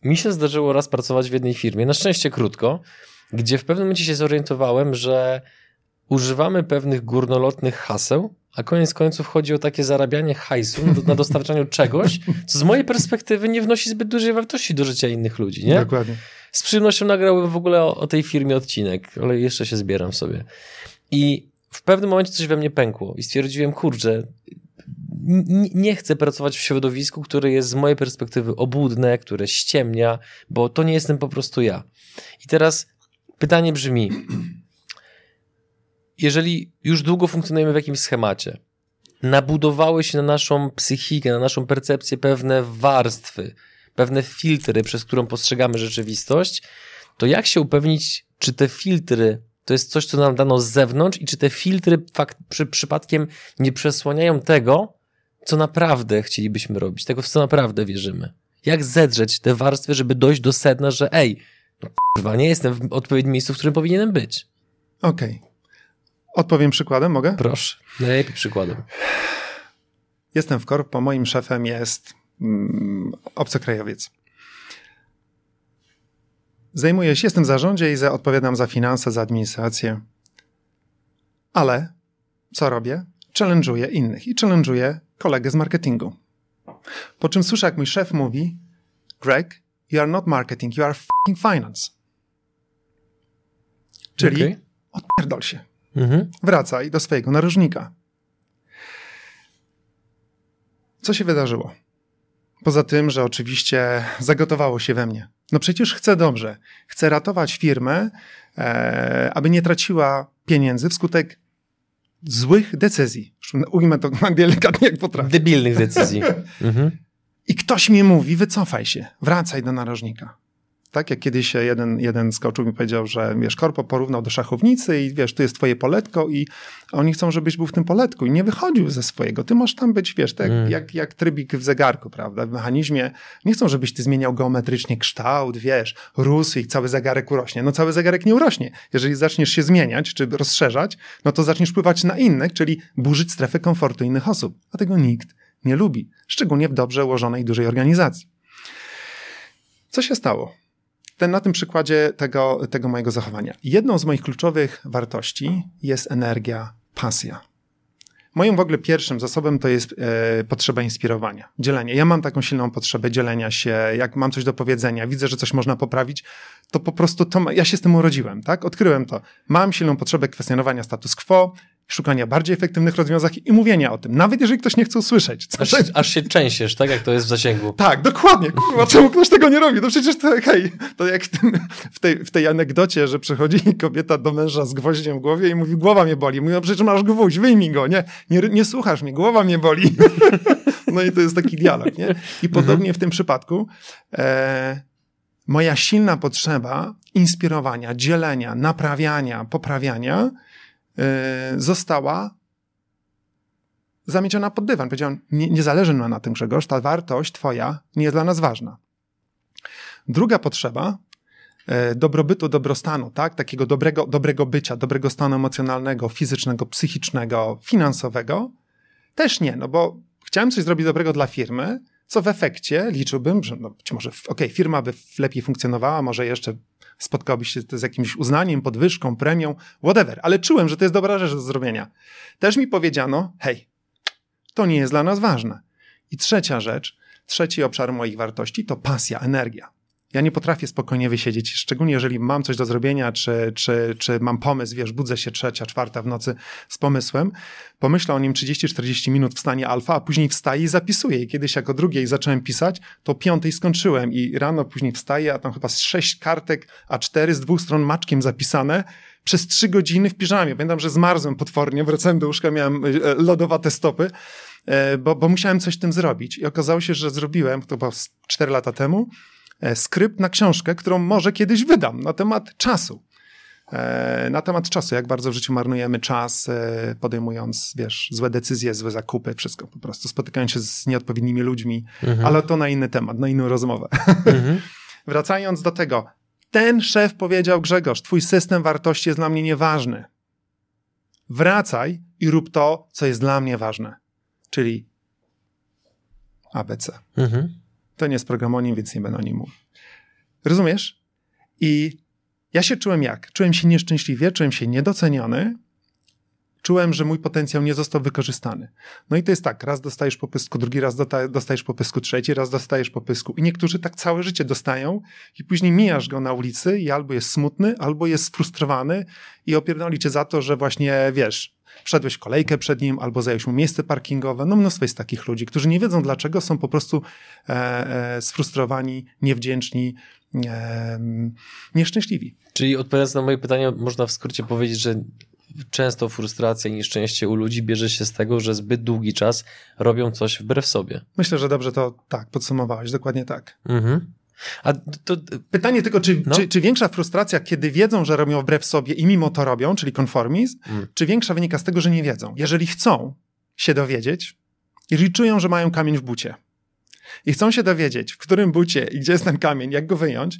mi się zdarzyło raz pracować w jednej firmie, na szczęście krótko, gdzie w pewnym momencie się zorientowałem, że używamy pewnych górnolotnych haseł, a koniec końców chodzi o takie zarabianie hajsu na dostarczaniu czegoś, co z mojej perspektywy nie wnosi zbyt dużej wartości do życia innych ludzi, nie? Dokładnie. Z przyjemnością nagrałbym w ogóle o, o tej firmie odcinek, ale jeszcze się zbieram sobie. I w pewnym momencie coś we mnie pękło i stwierdziłem, kurczę, nie chcę pracować w środowisku, które jest z mojej perspektywy obłudne, które ściemnia, bo to nie jestem po prostu ja. I teraz Pytanie brzmi: jeżeli już długo funkcjonujemy w jakimś schemacie, nabudowały się na naszą psychikę, na naszą percepcję pewne warstwy, pewne filtry, przez którą postrzegamy rzeczywistość, to jak się upewnić, czy te filtry to jest coś, co nam dano z zewnątrz i czy te filtry fakt, przy, przypadkiem nie przesłaniają tego, co naprawdę chcielibyśmy robić, tego, w co naprawdę wierzymy. Jak zedrzeć te warstwy, żeby dojść do sedna, że ej, no kurwa, nie jestem w odpowiednim miejscu, w którym powinienem być. Okej. Okay. Odpowiem przykładem, mogę? Proszę, najlepiej przykładem. Jestem w korpo, moim szefem jest mm, obcokrajowiec. Zajmuję się, jestem w zarządzie i za, odpowiadam za finanse, za administrację. Ale co robię? Challenge'uję innych i challenge'uję kolegę z marketingu. Po czym słyszę, jak mój szef mówi: Greg, you are not marketing, you are fucking finance. Czyli okay. odpierdol się. Mhm. Wracaj do swojego narożnika. Co się wydarzyło? Poza tym, że oczywiście zagotowało się we mnie. No przecież chcę dobrze. Chcę ratować firmę, e, aby nie traciła pieniędzy wskutek złych decyzji. Ujmę to delikatnie jak potrafię. Debilnych decyzji. mhm. I ktoś mi mówi, wycofaj się, wracaj do narożnika. Tak jak kiedyś jeden, jeden z coachów mi powiedział, że wiesz, korpo porównał do szachownicy i wiesz, tu jest twoje poletko i oni chcą, żebyś był w tym poletku i nie wychodził ze swojego. Ty masz tam być, wiesz, tak mm. jak, jak trybik w zegarku, prawda, w mechanizmie. Nie chcą, żebyś ty zmieniał geometrycznie kształt, wiesz, rósł i cały zegarek urośnie. No cały zegarek nie urośnie. Jeżeli zaczniesz się zmieniać czy rozszerzać, no to zaczniesz wpływać na innych, czyli burzyć strefę komfortu innych osób. A tego nikt nie lubi. Szczególnie w dobrze ułożonej dużej organizacji. Co się stało? Ten, na tym przykładzie tego, tego mojego zachowania. Jedną z moich kluczowych wartości jest energia, pasja. Moim w ogóle pierwszym zasobem to jest e, potrzeba inspirowania, dzielenia. Ja mam taką silną potrzebę dzielenia się, jak mam coś do powiedzenia, widzę, że coś można poprawić, to po prostu to, ja się z tym urodziłem, tak? Odkryłem to. Mam silną potrzebę kwestionowania status quo, szukania bardziej efektywnych rozwiązań i mówienia o tym, nawet jeżeli ktoś nie chce usłyszeć. Aż, aż, się częściesz, tak? Jak to jest w zasięgu. Tak, dokładnie. Kurwa, czemu ktoś tego nie robi? No przecież to, hej, to jak w, tym, w, tej, w tej anegdocie, że przychodzi kobieta do męża z gwoździem w głowie i mówi, głowa mnie boli. Mówi, no przecież masz gwóźdź, wyjmij go, nie? Nie, nie słuchasz mnie, głowa mnie boli. no i to jest taki dialog, nie? I podobnie w tym przypadku e, moja silna potrzeba inspirowania, dzielenia, naprawiania, poprawiania została zamieciona pod dywan. Powiedziałem, nie, nie zależy nam na tym, Grzegorz, ta wartość twoja nie jest dla nas ważna. Druga potrzeba, e, dobrobytu, dobrostanu, tak? takiego dobrego, dobrego bycia, dobrego stanu emocjonalnego, fizycznego, psychicznego, finansowego, też nie, no bo chciałem coś zrobić dobrego dla firmy, co w efekcie liczyłbym, że no być może, okej, okay, firma by lepiej funkcjonowała, może jeszcze spotkałbyś się z jakimś uznaniem, podwyżką, premią, whatever, ale czułem, że to jest dobra rzecz do zrobienia. Też mi powiedziano, hej, to nie jest dla nas ważne. I trzecia rzecz, trzeci obszar moich wartości to pasja, energia. Ja nie potrafię spokojnie wysiedzieć, szczególnie jeżeli mam coś do zrobienia, czy, czy, czy mam pomysł, wiesz, budzę się trzecia, czwarta w nocy z pomysłem, pomyślę o nim 30-40 minut w stanie alfa, a później wstaję i zapisuję. I kiedyś jako drugiej zacząłem pisać, to piątej skończyłem i rano później wstaję, a tam chyba z sześć kartek A4 z dwóch stron maczkiem zapisane, przez trzy godziny w piżamie. Pamiętam, że zmarzłem potwornie, wracałem do łóżka, miałem e, lodowate stopy, e, bo, bo musiałem coś z tym zrobić. I okazało się, że zrobiłem, to było 4 lata temu, skrypt na książkę, którą może kiedyś wydam na temat czasu. E, na temat czasu, jak bardzo w życiu marnujemy czas, e, podejmując, wiesz, złe decyzje, złe zakupy, wszystko po prostu, spotykając się z nieodpowiednimi ludźmi, mhm. ale to na inny temat, na inną rozmowę. Mhm. Wracając do tego, ten szef powiedział, Grzegorz, twój system wartości jest dla mnie nieważny. Wracaj i rób to, co jest dla mnie ważne. Czyli ABC. Mhm. To nie jest program o nim, więc nie będę o nim mówił. Rozumiesz? I ja się czułem jak? Czułem się nieszczęśliwie, czułem się niedoceniony, czułem, że mój potencjał nie został wykorzystany. No i to jest tak, raz dostajesz po pysku, drugi raz dostajesz po pysku, trzeci raz dostajesz po pysku. I niektórzy tak całe życie dostają i później mijasz go na ulicy i albo jest smutny, albo jest sfrustrowany i opierdoli cię za to, że właśnie, wiesz, wszedłeś w kolejkę przed nim albo zająłeś mu miejsce parkingowe. No mnóstwo jest takich ludzi, którzy nie wiedzą dlaczego, są po prostu e, e, sfrustrowani, niewdzięczni, e, nieszczęśliwi. Czyli odpowiadając na moje pytanie, można w skrócie powiedzieć, że często frustracja i nieszczęście u ludzi bierze się z tego, że zbyt długi czas robią coś wbrew sobie. Myślę, że dobrze to tak podsumowałeś, dokładnie tak. Mhm. A to... Pytanie tylko, czy, no. czy, czy, większa frustracja, kiedy wiedzą, że robią wbrew sobie i mimo to robią, czyli konformizm, mm. czy większa wynika z tego, że nie wiedzą? Jeżeli chcą się dowiedzieć, jeżeli czują, że mają kamień w bucie i chcą się dowiedzieć, w którym bucie i gdzie jest ten kamień, jak go wyjąć,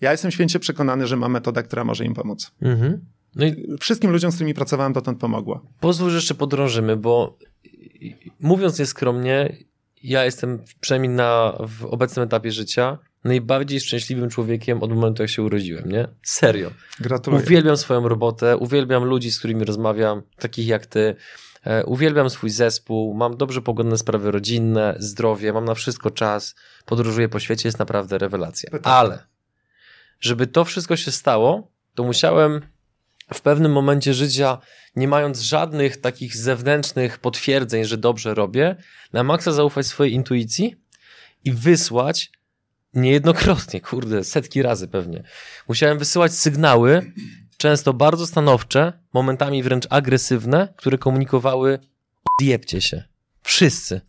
ja jestem święcie przekonany, że mam metodę, która może im pomóc. Mm-hmm. No i wszystkim ludziom, z którymi pracowałem, dotąd pomogła. Pozwól, że jeszcze podrążymy, bo mówiąc nieskromnie, ja jestem przynajmniej na, w obecnym etapie życia najbardziej szczęśliwym człowiekiem od momentu, jak się urodziłem, nie? Serio. Gratuluję. Uwielbiam swoją robotę, uwielbiam ludzi, z którymi rozmawiam, takich jak ty. E, uwielbiam swój zespół, mam dobrze pogodne sprawy rodzinne, zdrowie, mam na wszystko czas, podróżuję po świecie, jest naprawdę rewelacja. Ale żeby to wszystko się stało, to musiałem w pewnym momencie życia, nie mając żadnych takich zewnętrznych potwierdzeń, że dobrze robię, na maksa zaufać swojej intuicji i wysłać niejednokrotnie, kurde, setki razy pewnie. Musiałem wysyłać sygnały, często bardzo stanowcze, momentami wręcz agresywne, które komunikowały odjebcie się. Wszyscy.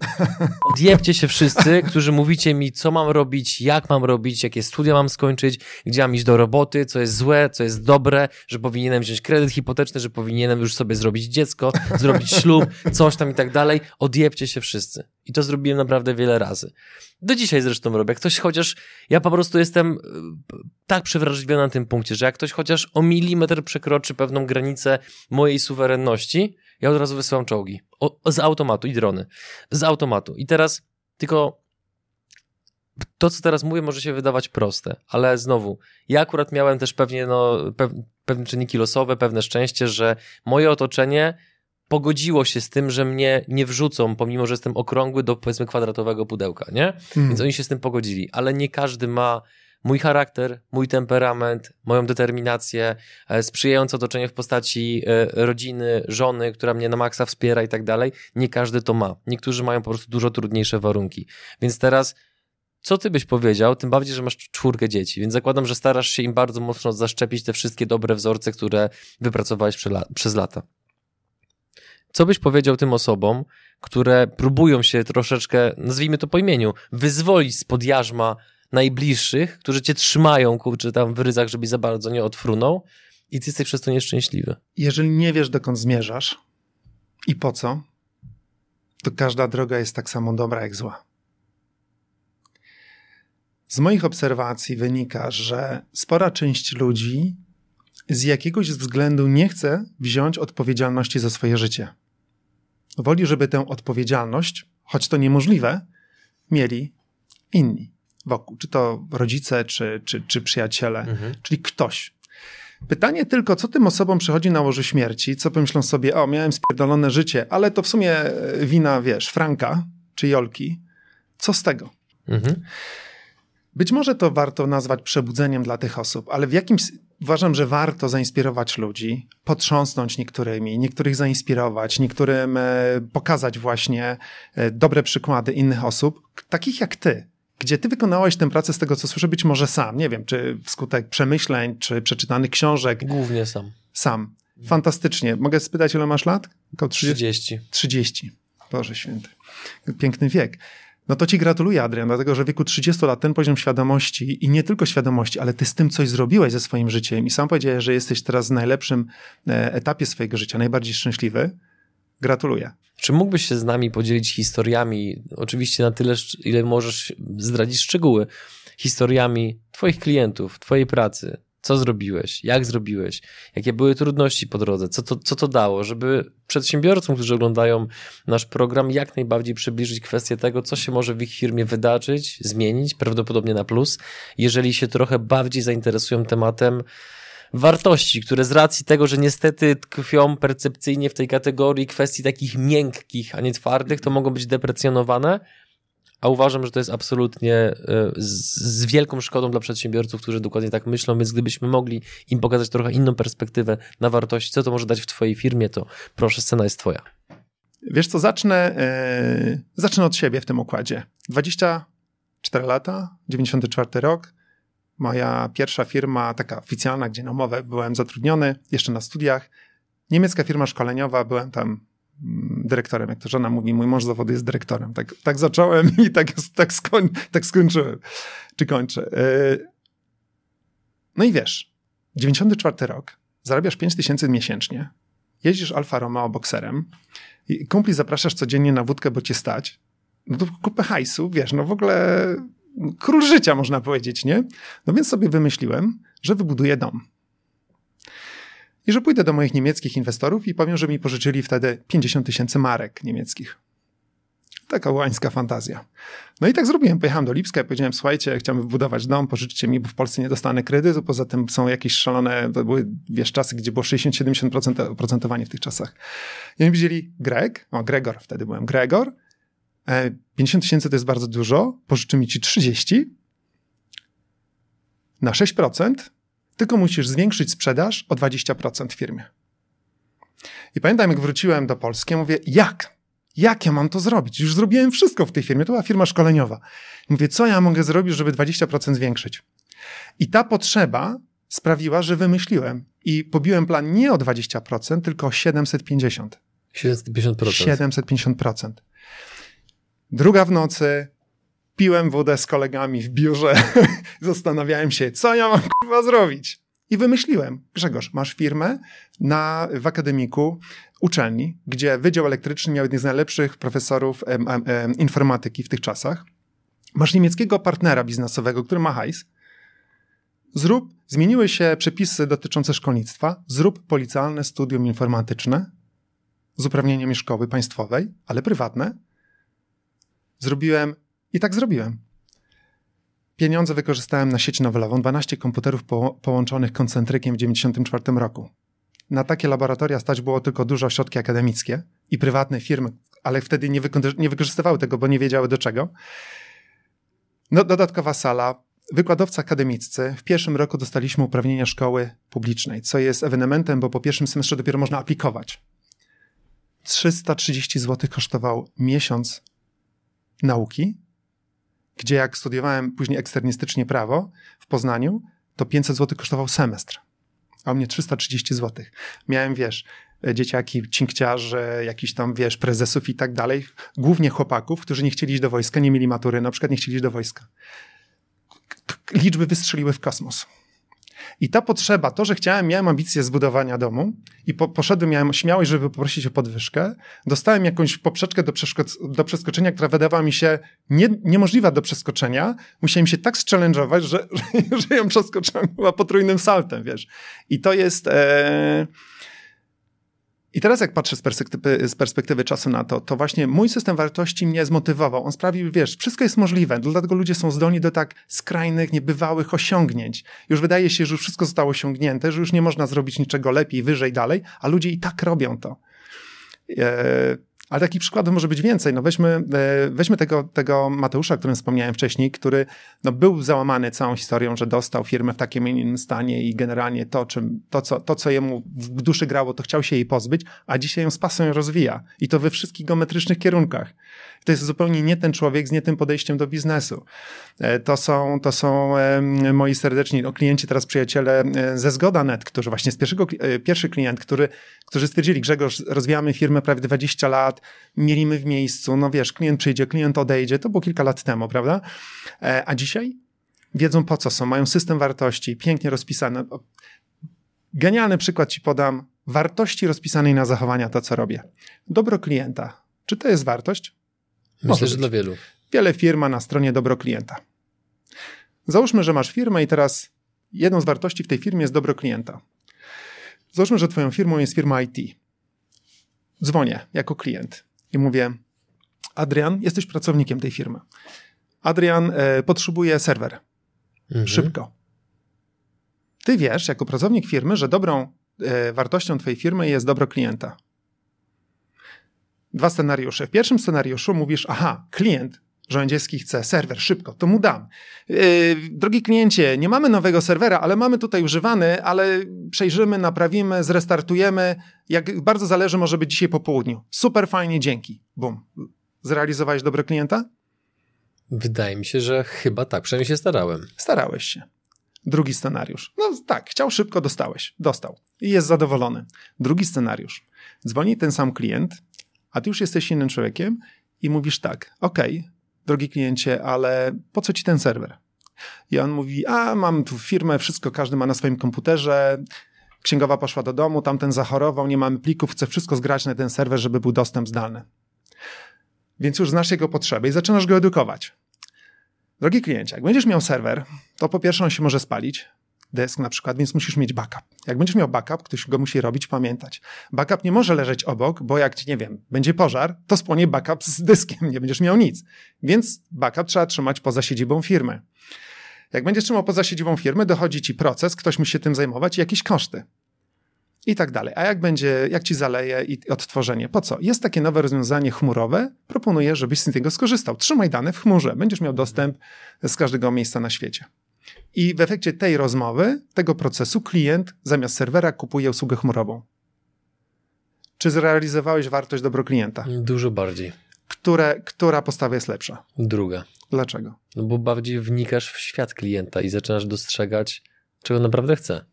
Odjebcie się wszyscy, którzy mówicie mi, co mam robić, jak mam robić, jakie studia mam skończyć, gdzie mam iść do roboty, co jest złe, co jest dobre, że powinienem wziąć kredyt hipoteczny, że powinienem już sobie zrobić dziecko, zrobić ślub, coś tam i tak dalej. Odjebcie się wszyscy. I to zrobiłem naprawdę wiele razy. Do dzisiaj zresztą robię. Ktoś chociaż, ja po prostu jestem e, tak przewrażliwiony na tym punkcie, że jak ktoś chociaż o milimetr przekroczy pewną granicę mojej suwerenności, ja od razu wysyłam czołgi. O, z automatu i drony. Z automatu. I teraz tylko to, co teraz mówię, może się wydawać proste, ale znowu, ja akurat miałem też pewnie no, pewne czynniki losowe, pewne szczęście, że moje otoczenie pogodziło się z tym, że mnie nie wrzucą, pomimo że jestem okrągły, do powiedzmy kwadratowego pudełka, nie? Hmm. Więc oni się z tym pogodzili, ale nie każdy ma mój charakter, mój temperament, moją determinację, e, sprzyjające otoczenie w postaci e, rodziny, żony, która mnie na maksa wspiera i tak dalej. Nie każdy to ma. Niektórzy mają po prostu dużo trudniejsze warunki. Więc teraz co ty byś powiedział, tym bardziej, że masz czwórkę dzieci, więc zakładam, że starasz się im bardzo mocno zaszczepić te wszystkie dobre wzorce, które wypracowałeś przez lata. Co byś powiedział tym osobom, które próbują się troszeczkę, nazwijmy to po imieniu, wyzwolić spod jarzma najbliższych, którzy cię trzymają, kurczę, tam w ryzach, żeby za bardzo nie odfrunął i ty jesteś przez to nieszczęśliwy. Jeżeli nie wiesz, dokąd zmierzasz i po co, to każda droga jest tak samo dobra jak zła. Z moich obserwacji wynika, że spora część ludzi z jakiegoś względu nie chce wziąć odpowiedzialności za swoje życie. Woli, żeby tę odpowiedzialność, choć to niemożliwe, mieli inni wokół, czy to rodzice, czy, czy, czy przyjaciele, mhm. czyli ktoś. Pytanie tylko, co tym osobom przychodzi na łoże śmierci, co pomyślą sobie, o, miałem spierdolone życie, ale to w sumie e, wina, wiesz, Franka czy Jolki. Co z tego? Mhm. Być może to warto nazwać przebudzeniem dla tych osób, ale w jakimś uważam, że warto zainspirować ludzi, potrząsnąć niektórymi, niektórych zainspirować, niektórym e, pokazać właśnie e, dobre przykłady innych osób, takich jak ty, gdzie ty wykonałeś tę pracę z tego, co słyszę, być może sam, nie wiem, czy wskutek przemyśleń, czy przeczytanych książek. Głównie sam. Sam. Fantastycznie. Mogę spytać, ile masz lat? Około 30. 30. Boże święty. Piękny wiek. No to ci gratuluję, Adrian, dlatego że w wieku 30 lat ten poziom świadomości i nie tylko świadomości, ale ty z tym coś zrobiłeś ze swoim życiem i sam powiedziałeś, że jesteś teraz w najlepszym e, etapie swojego życia, najbardziej szczęśliwy. Gratuluję. Czy mógłbyś się z nami podzielić historiami, oczywiście na tyle, ile możesz zdradzić szczegóły, historiami Twoich klientów, Twojej pracy, co zrobiłeś, jak zrobiłeś, jakie były trudności po drodze, co to, co to dało, żeby przedsiębiorcom, którzy oglądają nasz program, jak najbardziej przybliżyć kwestię tego, co się może w ich firmie wydarzyć, zmienić, prawdopodobnie na plus, jeżeli się trochę bardziej zainteresują tematem wartości, które z racji tego, że niestety tkwią percepcyjnie w tej kategorii kwestii takich miękkich, a nie twardych, to mogą być deprecjonowane, a uważam, że to jest absolutnie e, z, wielką szkodą dla przedsiębiorców, którzy dokładnie tak myślą, więc gdybyśmy mogli im pokazać trochę inną perspektywę na wartości, co to może dać w twojej firmie, to proszę, scena jest twoja. Wiesz co, zacznę, yy, zacznę od siebie w tym układzie. 24 lata, 94 rok, moja pierwsza firma, taka oficjalna, gdzie na umowę byłem zatrudniony, jeszcze na studiach. Niemiecka firma szkoleniowa, byłem tam dyrektorem, jak to żona mówi, mój mąż zawodu jest dyrektorem. Tak, tak zacząłem i tak, tak, skoń, tak skończyłem, czy kończę. E, no i wiesz, 94 rok, zarabiasz 5 tysięcy miesięcznie, jeździsz Alfa Romeo bokserem, i kumpli zapraszasz codziennie na wódkę, bo cię stać, no to kupę hajsu, wiesz, no w ogóle król życia można powiedzieć, nie? No więc sobie wymyśliłem, że wybuduję dom. I że pójdę do moich niemieckich inwestorów i powiem, że mi pożyczyli wtedy 50 tysięcy marek niemieckich. Taka łańska fantazja. No i tak zrobiłem. Pojechałem do Lipska i powiedziałem, słuchajcie, chciałbym wybudować dom, pożyczcie mi, bo w Polsce nie dostanę kredytu, poza tym są jakieś szalone, to były, wiesz, czasy, gdzie było 60-70% oprocentowanie w tych czasach. I oni powiedzieli, Greg, o Gregor, wtedy byłem, Gregor, 50 e, tysięcy to jest bardzo dużo, pożyczymy ci 30 na 6%, tylko musisz zwiększyć sprzedaż o 20% w firmie. I pamiętam, jak wróciłem do Polski, mówię, jak? Jak ja mam to zrobić? Już zrobiłem wszystko w tej firmie. To była firma szkoleniowa. Mówię, co ja mogę zrobić, żeby 20% zwiększyć? I ta potrzeba sprawiła, że wymyśliłem i pobiłem plan nie o 20%, tylko o 750. 750%. 750%. Druga w nocy, piłem wodę z kolegami w biurze, zastanawiałem się, co ja mam kurwa zrobić. I wymyśliłem, Grzegorz, masz firmę na, w akademiku uczelni, gdzie Wydział Elektryczny miał jednych z najlepszych profesorów em, em, informatyki w tych czasach. Masz niemieckiego partnera biznesowego, który ma hajs. Zrób, zmieniły się przepisy dotyczące szkolnictwa, zrób policjalne studium informatyczne z uprawnieniem szkoły państwowej, ale prywatne. Zrobiłem i tak zrobiłem. Pieniądze wykorzystałem na sieć nowelową, 12 komputerów po, połączonych koncentrykiem w 1994 roku. Na takie laboratoria stać było tylko duże ośrodki akademickie i prywatne firmy, ale wtedy nie, nie wykorzystywały tego, bo nie wiedziały do czego. No, dodatkowa sala, wykładowcy akademiccy. W pierwszym roku dostaliśmy uprawnienia szkoły publicznej, co jest ewenementem, bo po pierwszym semestrze dopiero można aplikować. 330 zł kosztował miesiąc nauki, gdzie jak studiowałem później eksternistycznie prawo w Poznaniu, to 500 zł kosztował semestr, a u mnie 330 zł. Miałem, wiesz, dzieciaki, cinkciarzy, jakiś tam, wiesz, prezesów i tak dalej, głównie chłopaków, którzy nie chcieli iść do wojska, nie mieli matury, na przykład nie chcieli iść do wojska. Liczby wystrzeliły w kosmos. I ta potrzeba, to, że chciałem, miałem ambicje zbudowania domu i po, poszedłem, miałem śmiałość, żeby poprosić o podwyżkę, dostałem jakąś poprzeczkę do, do przeskoczenia, która wydawała mi się nie, niemożliwa do przeskoczenia. Musiałem się tak zchallenge'ować, że, że, że ją przeskoczyłem chyba potrójnym saltem, wiesz. I to jest... E, i teraz jak patrzę z perspektywy, z perspektywy, czasu na to, to właśnie mój system wartości mnie zmotywował. On sprawił, wiesz, wszystko jest możliwe, dlatego ludzie są zdolni do tak skrajnych, niebywałych osiągnięć. Już wydaje się, że już wszystko zostało osiągnięte, że już nie można zrobić niczego lepiej, wyżej, dalej, a ludzie i tak robią to. E, ale takich przykładów może być więcej. No weźmy, e, weźmy tego, tego Mateusza, o którym wspomniałem wcześniej, który no był załamany całą historią, że dostał firmę w takim innym stanie i generalnie to, czym, to, co, to, co jemu w duszy grało, to chciał się jej pozbyć, a dzisiaj ją z pasją rozwija. I to we wszystkich geometrycznych kierunkach. To jest zupełnie nie ten człowiek z nie tym podejściem do biznesu. E, to są, to są moi serdeczni no, klienci, teraz przyjaciele e, ze Zgoda.net, którzy właśnie z pierwszego, pierwszy klient, który, którzy stwierdzili, Grzegorz, rozwijamy firmę prawie 20 lat, mielimy w miejscu, no wiesz, klient przyjdzie, klient odejdzie, to było kilka lat temu, prawda? E, a dzisiaj wiedzą po co są, mają system wartości, pięknie rozpisane. Genialny przykład ci podam, wartości rozpisanej na zachowania, to co robię. Dobro klienta. Czy to jest wartość? Myślę, że dla wielu. Wiele firm ma na stronie dobro klienta. Załóżmy, że masz firmę i teraz jedną z wartości w tej firmie jest dobro klienta. Załóżmy, że twoją firmą jest firma IT. Dzwonię jako klient i mówię: Adrian, jesteś pracownikiem tej firmy. Adrian e, potrzebuje serwer. Mhm. Szybko. Ty wiesz, jako pracownik firmy, że dobrą e, wartością twojej firmy jest dobro klienta. Dwa scenariusze. W pierwszym scenariuszu mówisz: Aha, klient Żołędzieski chce serwer, szybko, to mu dam. Yy, drogi kliencie, nie mamy nowego serwera, ale mamy tutaj używany, ale przejrzymy, naprawimy, zrestartujemy. Jak bardzo zależy, może być dzisiaj po południu. Super fajnie, dzięki. Bum. Zrealizowałeś dobro klienta? Wydaje mi się, że chyba tak, przynajmniej się starałem. Starałeś się. Drugi scenariusz. No tak, chciał szybko, dostałeś. Dostał. I jest zadowolony. Drugi scenariusz. Dzwoni ten sam klient, A ty już jesteś innym człowiekiem i mówisz tak, okej, drogi kliencie, ale po co ci ten serwer? I on mówi, a mam tu firmę, wszystko każdy ma na swoim komputerze, księgowa poszła do domu, tamten zachorował, nie mamy plików, chcę wszystko zgrać na ten serwer, żeby był dostęp zdalny. Więc już znasz jego potrzeby i zaczynasz go edukować. Drogi kliencie, jak będziesz miał serwer, to po pierwsze on się może spalić, desk na przykład, więc musisz mieć backup. Jak będziesz miał backup, ktoś go musi robić, pamiętać. Backup nie może leżeć obok, bo jak, nie wiem, będzie pożar, to spłonie backup z dyskiem, nie będziesz miał nic. Więc backup trzeba trzymać poza siedzibą firmy. Jak będziesz trzymał poza siedzibą firmy, dochodzi ci proces, ktoś musi się tym zajmować i jakieś koszty. I tak dalej. A jak będzie, jak ci zaleje i odtworzenie? Po co? Jest takie nowe rozwiązanie chmurowe. Proponuję, żebyś z tego skorzystał. Trzymaj dane w chmurze. Będziesz miał dostęp z każdego miejsca na świecie. I w efekcie tej rozmowy, tego procesu, klient zamiast serwera kupuje usługę chmurową. Czy zrealizowałeś wartość dobro klienta? Dużo bardziej. Które, która postawa jest lepsza? Druga. Dlaczego? No bo bardziej wnikasz w świat klienta i zaczynasz dostrzegać, czego naprawdę chce.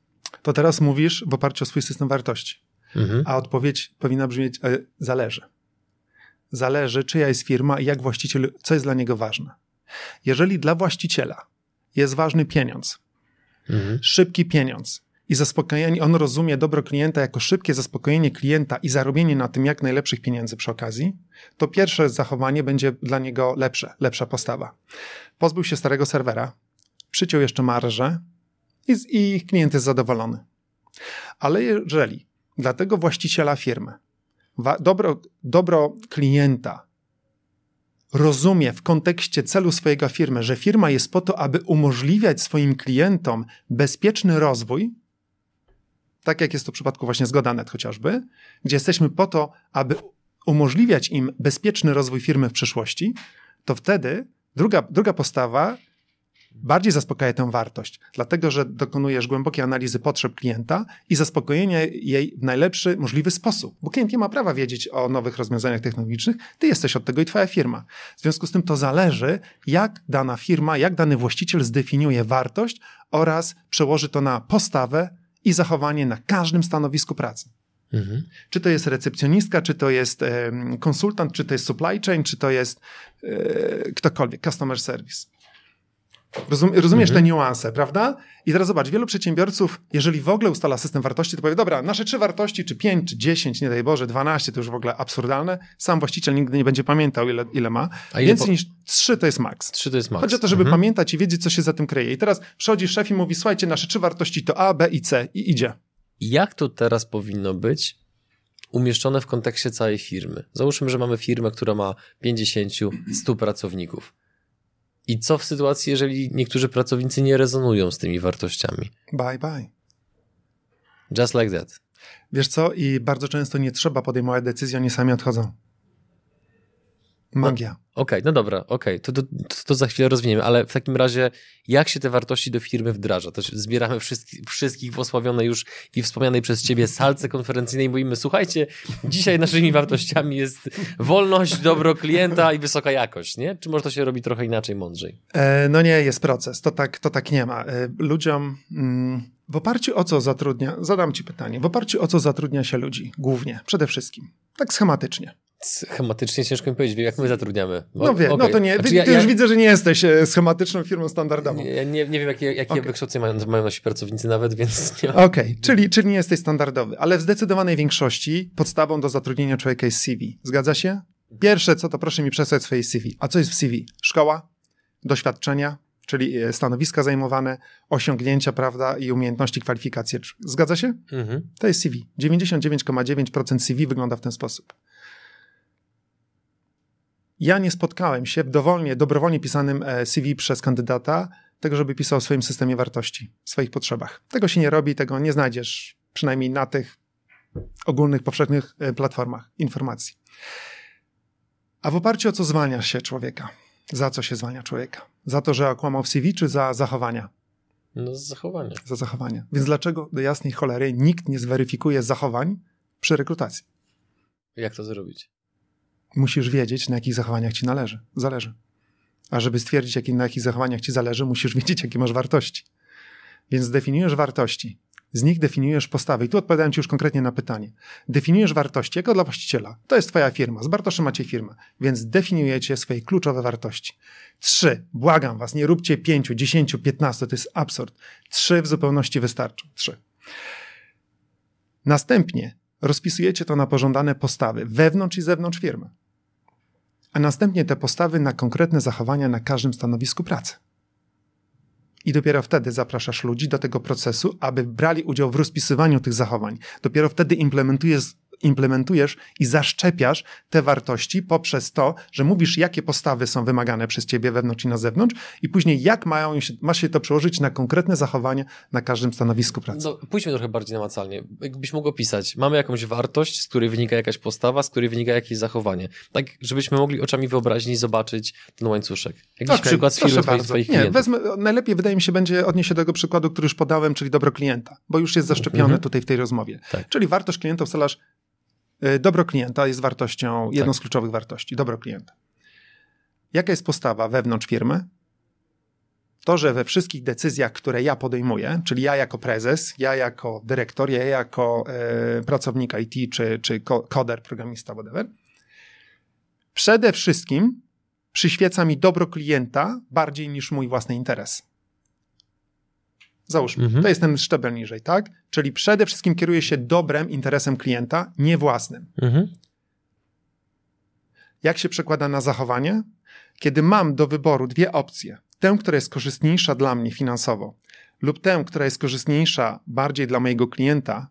To teraz mówisz w oparciu o swój system wartości. Mhm. A odpowiedź powinna brzmieć: e, zależy. Zależy, czyja jest firma i jak właściciel, co jest dla niego ważne. Jeżeli dla właściciela jest ważny pieniądz, Mhm. szybki pieniądz i zaspokojenie, on rozumie dobro klienta jako szybkie zaspokojenie klienta i zarobienie na tym jak najlepszych pieniędzy przy okazji, to pierwsze zachowanie będzie dla niego lepsze, lepsza postawa. Pozbył się starego serwera, przyciął jeszcze marżę i, i klient jest zadowolony. Ale jeżeli dla tego właściciela firmy dobro, dobro klienta rozumie w kontekście celu swojego firmy, że firma jest po to, aby umożliwiać swoim klientom bezpieczny rozwój, tak jak jest to w przypadku właśnie Zgodanet chociażby, gdzie jesteśmy po to, aby umożliwiać im bezpieczny rozwój firmy w przyszłości, to wtedy druga, druga postawa bardziej zaspokaja tę wartość, dlatego że dokonujesz głębokiej analizy potrzeb klienta i zaspokojenia jej w najlepszy możliwy sposób, bo klient nie ma prawa wiedzieć o nowych rozwiązaniach technologicznych, ty jesteś od tego i twoja firma. W związku z tym to zależy, jak dana firma, jak dany właściciel zdefiniuje wartość oraz przełoży to na postawę i zachowanie na każdym stanowisku pracy. Mhm. Czy to jest recepcjonistka, czy to jest e, konsultant, czy to jest supply chain, czy to jest e, ktokolwiek, customer service. Rozum, rozumiesz Mhm. te niuanse, prawda? I teraz zobacz, wielu przedsiębiorców, jeżeli w ogóle ustala system wartości, to powie, dobra, nasze trzy wartości, czy pięć, czy dziesięć, nie daj Boże, dwanaście, to już w ogóle absurdalne. Sam właściciel nigdy nie będzie pamiętał, ile, ile ma. A ile Więcej po- niż trzy to jest maks. Trzy to jest max. Chodzi o to, żeby Mhm. pamiętać i wiedzieć, co się za tym kryje. I teraz przychodzi szef i mówi, słuchajcie, nasze trzy wartości to A, B i C i idzie. Jak to teraz powinno być umieszczone w kontekście całej firmy? Załóżmy, że mamy firmę, która ma 50, 100 pracowników. I co w sytuacji, jeżeli niektórzy pracownicy nie rezonują z tymi wartościami? Bye, bye. Just like that. Wiesz co? I bardzo często nie trzeba podejmować decyzji, oni sami odchodzą. Magia. Okej, no dobra, okej, to, to, to, to za chwilę rozwiniemy, ale w takim razie jak się te wartości do firmy wdraża? To zbieramy wszystkich, wszystkich w osławionej już i wspomnianej przez ciebie salce konferencyjnej i mówimy, słuchajcie, dzisiaj naszymi wartościami jest wolność, dobro klienta i wysoka jakość, nie? Czy może to się robi trochę inaczej, mądrzej? E, no nie, jest proces. To tak, to tak nie ma. E, ludziom mm, w oparciu o co zatrudnia, zadam ci pytanie, w oparciu o co zatrudnia się ludzi głównie, przede wszystkim, tak schematycznie. Schematycznie ciężko mi powiedzieć, jak my zatrudniamy. No wie, no Okej. to nie, Znaczy, ty, ja, ty ja, już widzę, że nie jesteś e, schematyczną firmą standardową. Ja nie, nie wiem, jakie, jakie Okej. wykształcenie mają, mają nasi pracownicy nawet, więc nie Okej, czyli, czyli nie jesteś standardowy, ale w zdecydowanej większości podstawą do zatrudnienia człowieka jest CV. Zgadza się? Pierwsze co, to proszę mi przesłać swoje CV. A co jest w CV? Szkoła, doświadczenia, czyli e, stanowiska zajmowane, osiągnięcia, prawda, i umiejętności, kwalifikacje. Zgadza się? Mhm. To jest CV. 99,9% CV wygląda w ten sposób. Ja nie spotkałem się w dowolnie, dobrowolnie pisanym e, CV przez kandydata tego, żeby pisał o swoim systemie wartości, swoich potrzebach. Tego się nie robi, tego nie znajdziesz, przynajmniej na tych ogólnych, powszechnych e, platformach informacji. A w oparciu o co zwalnia się człowieka? Za co się zwalnia człowieka? Za to, że okłamał w CV, czy za zachowania? No z zachowania. Za zachowania. Więc dlaczego do jasnej cholery nikt nie zweryfikuje zachowań przy rekrutacji? Jak to zrobić? Musisz wiedzieć, na jakich zachowaniach ci należy, zależy. A żeby stwierdzić, jaki, na jakich zachowaniach ci zależy, musisz wiedzieć, jakie masz wartości. Więc zdefiniujesz wartości. Z nich definiujesz postawę. I tu odpowiadałem Ci już konkretnie na pytanie. Definiujesz wartości jako dla właściciela. To jest Twoja firma. Z Bartoszem macie firmę. Więc definiujecie swoje kluczowe wartości. Trzy. Błagam Was, nie róbcie pięciu, dziesięciu, piętnastu. To jest absurd. Trzy w zupełności wystarczą. Trzy. Następnie rozpisujecie to na pożądane postawy wewnątrz i zewnątrz firmy. A następnie te postawy na konkretne zachowania na każdym stanowisku pracy. I dopiero wtedy zapraszasz ludzi do tego procesu, aby brali udział w rozpisywaniu tych zachowań. Dopiero wtedy implementujesz implementujesz i zaszczepiasz te wartości poprzez to, że mówisz, jakie postawy są wymagane przez ciebie wewnątrz i na zewnątrz, i później jak mają się, ma się to przełożyć na konkretne zachowania na każdym stanowisku pracy. No, pójdźmy trochę bardziej namacalnie. Jakbyś mógł opisać, mamy jakąś wartość, z której wynika jakaś postawa, z której wynika jakieś zachowanie. Tak, żebyśmy mogli oczami wyobraźni zobaczyć ten łańcuszek. Jakiś tak, przykład z firmy twoich, twoich Nie, wezmę, najlepiej wydaje mi się będzie odnieść się do tego przykładu, który już podałem, czyli dobro klienta, bo już jest zaszczepiony mhm. tutaj w tej rozmowie. Tak. Czyli wartość klienta wstelasz E, dobro klienta jest wartością, jedną tak. z kluczowych wartości. Dobro klienta. Jaka jest postawa wewnątrz firmy? To, że we wszystkich decyzjach, które ja podejmuję, czyli ja jako prezes, ja jako dyrektor, ja jako e, pracownik IT czy, czy koder, programista, whatever, przede wszystkim przyświeca mi dobro klienta bardziej niż mój własny interes. Załóżmy, mhm. to jest ten szczebel niżej, tak? Czyli przede wszystkim kieruje się dobrem, interesem klienta, nie własnym. Mhm. Jak się przekłada na zachowanie? Kiedy mam do wyboru dwie opcje, tę, która jest korzystniejsza dla mnie finansowo, lub tę, która jest korzystniejsza bardziej dla mojego klienta,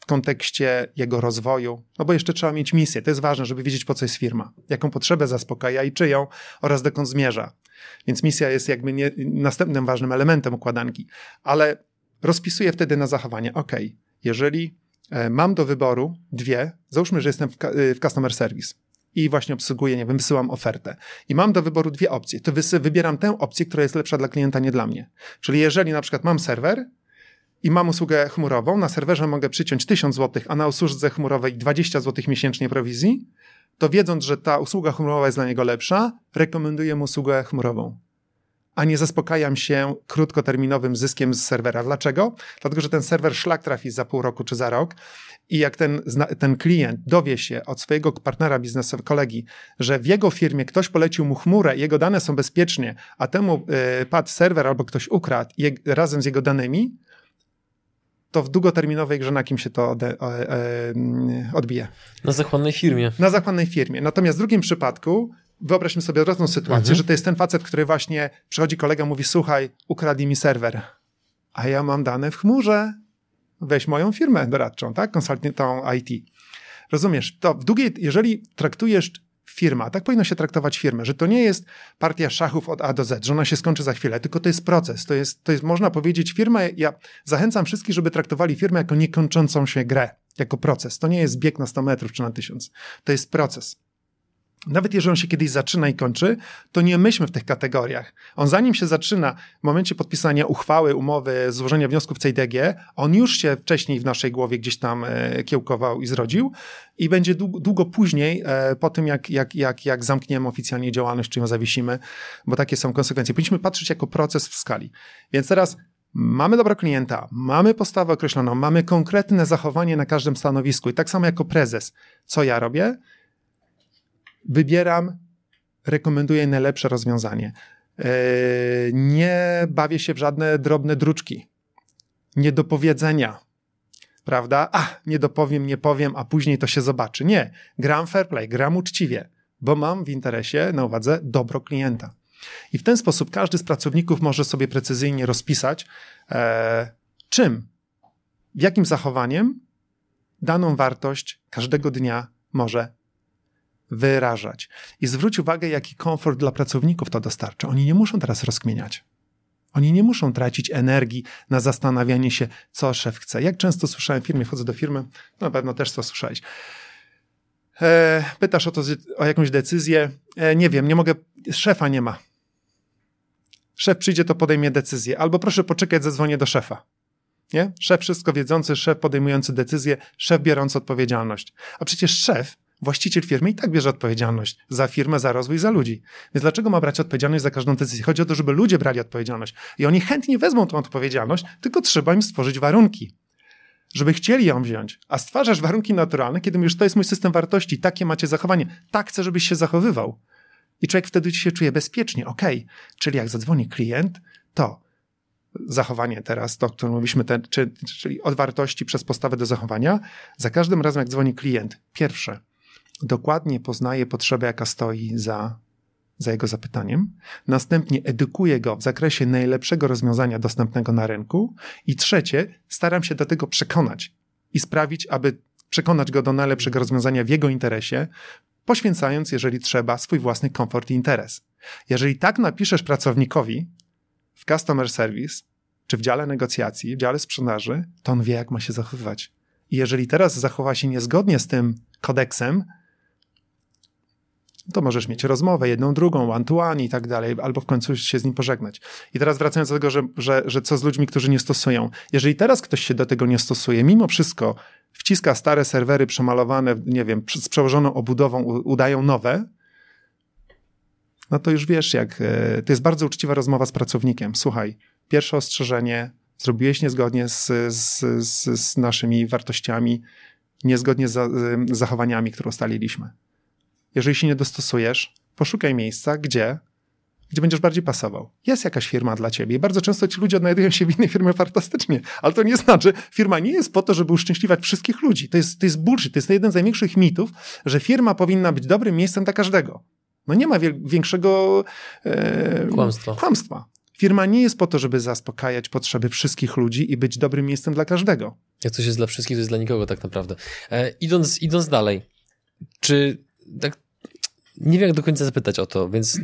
w kontekście jego rozwoju, no bo jeszcze trzeba mieć misję. To jest ważne, żeby wiedzieć, po co jest firma, jaką potrzebę zaspokaja i czyją oraz dokąd zmierza. Więc misja jest jakby nie, następnym ważnym elementem układanki, ale rozpisuję wtedy na zachowanie. OK, jeżeli e, mam do wyboru dwie, załóżmy, że jestem w, e, w customer service i właśnie obsługuję, nie wiem, wysyłam ofertę i mam do wyboru dwie opcje, to wybieram tę opcję, która jest lepsza dla klienta, nie dla mnie. Czyli jeżeli na przykład mam serwer, i mam usługę chmurową, na serwerze mogę przyciąć 1000 zł, a na usłudze chmurowej 20 zł miesięcznie prowizji, to wiedząc, że ta usługa chmurowa jest dla niego lepsza, rekomenduję mu usługę chmurową. A nie zaspokajam się krótkoterminowym zyskiem z serwera. Dlaczego? Dlatego, że ten serwer szlak trafi za pół roku czy za rok i jak ten, ten klient dowie się od swojego partnera biznesowego, kolegi, że w jego firmie ktoś polecił mu chmurę jego dane są bezpiecznie, a temu y, padł serwer albo ktoś ukradł je, razem z jego danymi, to w długoterminowej grze na kim się to ode, e, e, odbije? Na zachłannej firmie. Na zachłannej firmie. Natomiast w drugim przypadku wyobraźmy sobie odwrotną sytuację, mhm. że to jest ten facet, który właśnie przychodzi kolega, mówi słuchaj, ukradli mi serwer, a ja mam dane w chmurze, weź moją firmę doradczą, tak, konsultantą IT. Rozumiesz, to w długiej, jeżeli traktujesz firma. Tak powinno się traktować firmę, że to nie jest partia szachów od A do Z, że ona się skończy za chwilę, tylko to jest proces. To jest, to jest można powiedzieć, firma, ja zachęcam wszystkich, żeby traktowali firmę jako niekończącą się grę, jako proces. To nie jest bieg na 100 metrów czy na 1000. To jest proces. Nawet jeżeli on się kiedyś zaczyna i kończy, to nie myślmy w tych kategoriach. On zanim się zaczyna, w momencie podpisania uchwały, umowy, złożenia wniosków CIDG, on już się wcześniej w naszej głowie gdzieś tam e, kiełkował i zrodził i będzie długo, długo później, e, po tym jak, jak, jak, jak zamkniemy oficjalnie działalność, czy ją zawiesimy, bo takie są konsekwencje. Powinniśmy patrzeć jako proces w skali. Więc teraz Mamy dobro klienta, mamy postawę określoną, mamy konkretne zachowanie na każdym stanowisku i tak samo jako prezes, co ja robię? Wybieram, rekomenduję najlepsze rozwiązanie. E, nie bawię się w żadne drobne druczki, nie do powiedzenia, prawda? A, nie dopowiem, nie powiem, a później to się zobaczy. Nie, gram fair play, gram uczciwie, bo mam w interesie, na uwadze, dobro klienta. I w ten sposób każdy z pracowników może sobie precyzyjnie rozpisać, e, czym, jakim zachowaniem daną wartość każdego dnia może wyrażać. I zwróć uwagę, jaki komfort dla pracowników to dostarcza. Oni nie muszą teraz rozkmieniać. Oni nie muszą tracić energii na zastanawianie się, co szef chce. Jak często słyszałem w firmie, wchodzę do firmy, no na pewno też to słyszałeś. E, pytasz o, to, o jakąś decyzję. E, nie wiem, nie mogę, szefa nie ma. Szef przyjdzie, to podejmie decyzję. Albo proszę poczekać, zadzwonię do szefa. Nie? Szef wszystko wiedzący, szef podejmujący decyzję, szef biorący odpowiedzialność. A przecież szef Właściciel firmy i tak bierze odpowiedzialność za firmę, za rozwój, za ludzi. Więc dlaczego ma brać odpowiedzialność za każdą decyzję? Chodzi o to, żeby ludzie brali odpowiedzialność. I oni chętnie wezmą tą odpowiedzialność, tylko trzeba im stworzyć warunki żeby chcieli ją wziąć, a stwarzasz warunki naturalne, kiedy mówisz, to jest mój system wartości, takie macie zachowanie, tak chcę, żebyś się zachowywał. I człowiek wtedy się czuje bezpiecznie, ok, czyli jak zadzwoni klient, to zachowanie teraz, to, o którym mówiliśmy, ten, czy, czyli od wartości przez postawę do zachowania, za każdym razem, jak dzwoni klient, pierwsze, dokładnie poznaje potrzebę, jaka stoi za, za jego zapytaniem, następnie edukuje go w zakresie najlepszego rozwiązania dostępnego na rynku i trzecie, staram się do tego przekonać i sprawić, aby przekonać go do najlepszego rozwiązania w jego interesie, poświęcając, jeżeli trzeba, swój własny komfort i interes. Jeżeli tak napiszesz pracownikowi, w customer service, czy w dziale negocjacji, w dziale sprzedaży, to on wie, jak ma się zachowywać. I jeżeli teraz zachowa się niezgodnie z tym kodeksem, to możesz mieć rozmowę, jedną, drugą, one-to-one i tak dalej, albo w końcu się z nim pożegnać. I teraz wracając do tego, że, że, że co z ludźmi, którzy nie stosują. Jeżeli teraz ktoś się do tego nie stosuje, mimo wszystko wciska stare serwery przemalowane, nie wiem, z przełożoną obudową, udają nowe, no to już wiesz, jak e, to jest bardzo uczciwa rozmowa z pracownikiem. Słuchaj, pierwsze ostrzeżenie, zrobiłeś niezgodnie z, z, z, z naszymi wartościami, niezgodnie z, z zachowaniami, które ustaliliśmy. Jeżeli się nie dostosujesz, poszukaj miejsca, gdzie, gdzie będziesz bardziej pasował. Jest jakaś firma dla ciebie i bardzo często ci ludzie odnajdują się w innej firmie fantastycznie, ale to nie znaczy, firma nie jest po to, żeby uszczęśliwać wszystkich ludzi. To jest, to jest bullshit, to jest jeden z największych mitów, że firma powinna być dobrym miejscem dla każdego. No nie ma większego e, kłamstwa. kłamstwa. Firma nie jest po to, żeby zaspokajać potrzeby wszystkich ludzi i być dobrym miejscem dla każdego. Jak coś jest dla wszystkich, to jest dla nikogo tak naprawdę. E, idąc, idąc dalej, czy tak nie wiem jak do końca zapytać o to, więc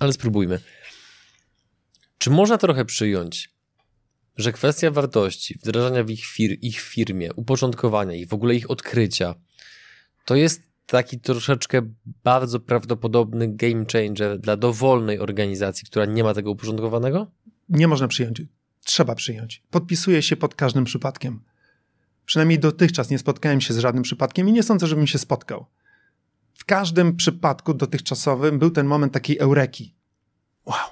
ale spróbujmy. Czy można trochę przyjąć, że kwestia wartości, wdrażania w ich, fir ich firmie, uporządkowania ich, w ogóle ich odkrycia, to jest taki troszeczkę bardzo prawdopodobny game changer dla dowolnej organizacji, która nie ma tego uporządkowanego? Nie można przyjąć. Trzeba przyjąć. Podpisuję się pod każdym przypadkiem. Przynajmniej dotychczas nie spotkałem się z żadnym przypadkiem i nie sądzę, żebym się spotkał. W każdym przypadku dotychczasowym był ten moment takiej eureki. Wow,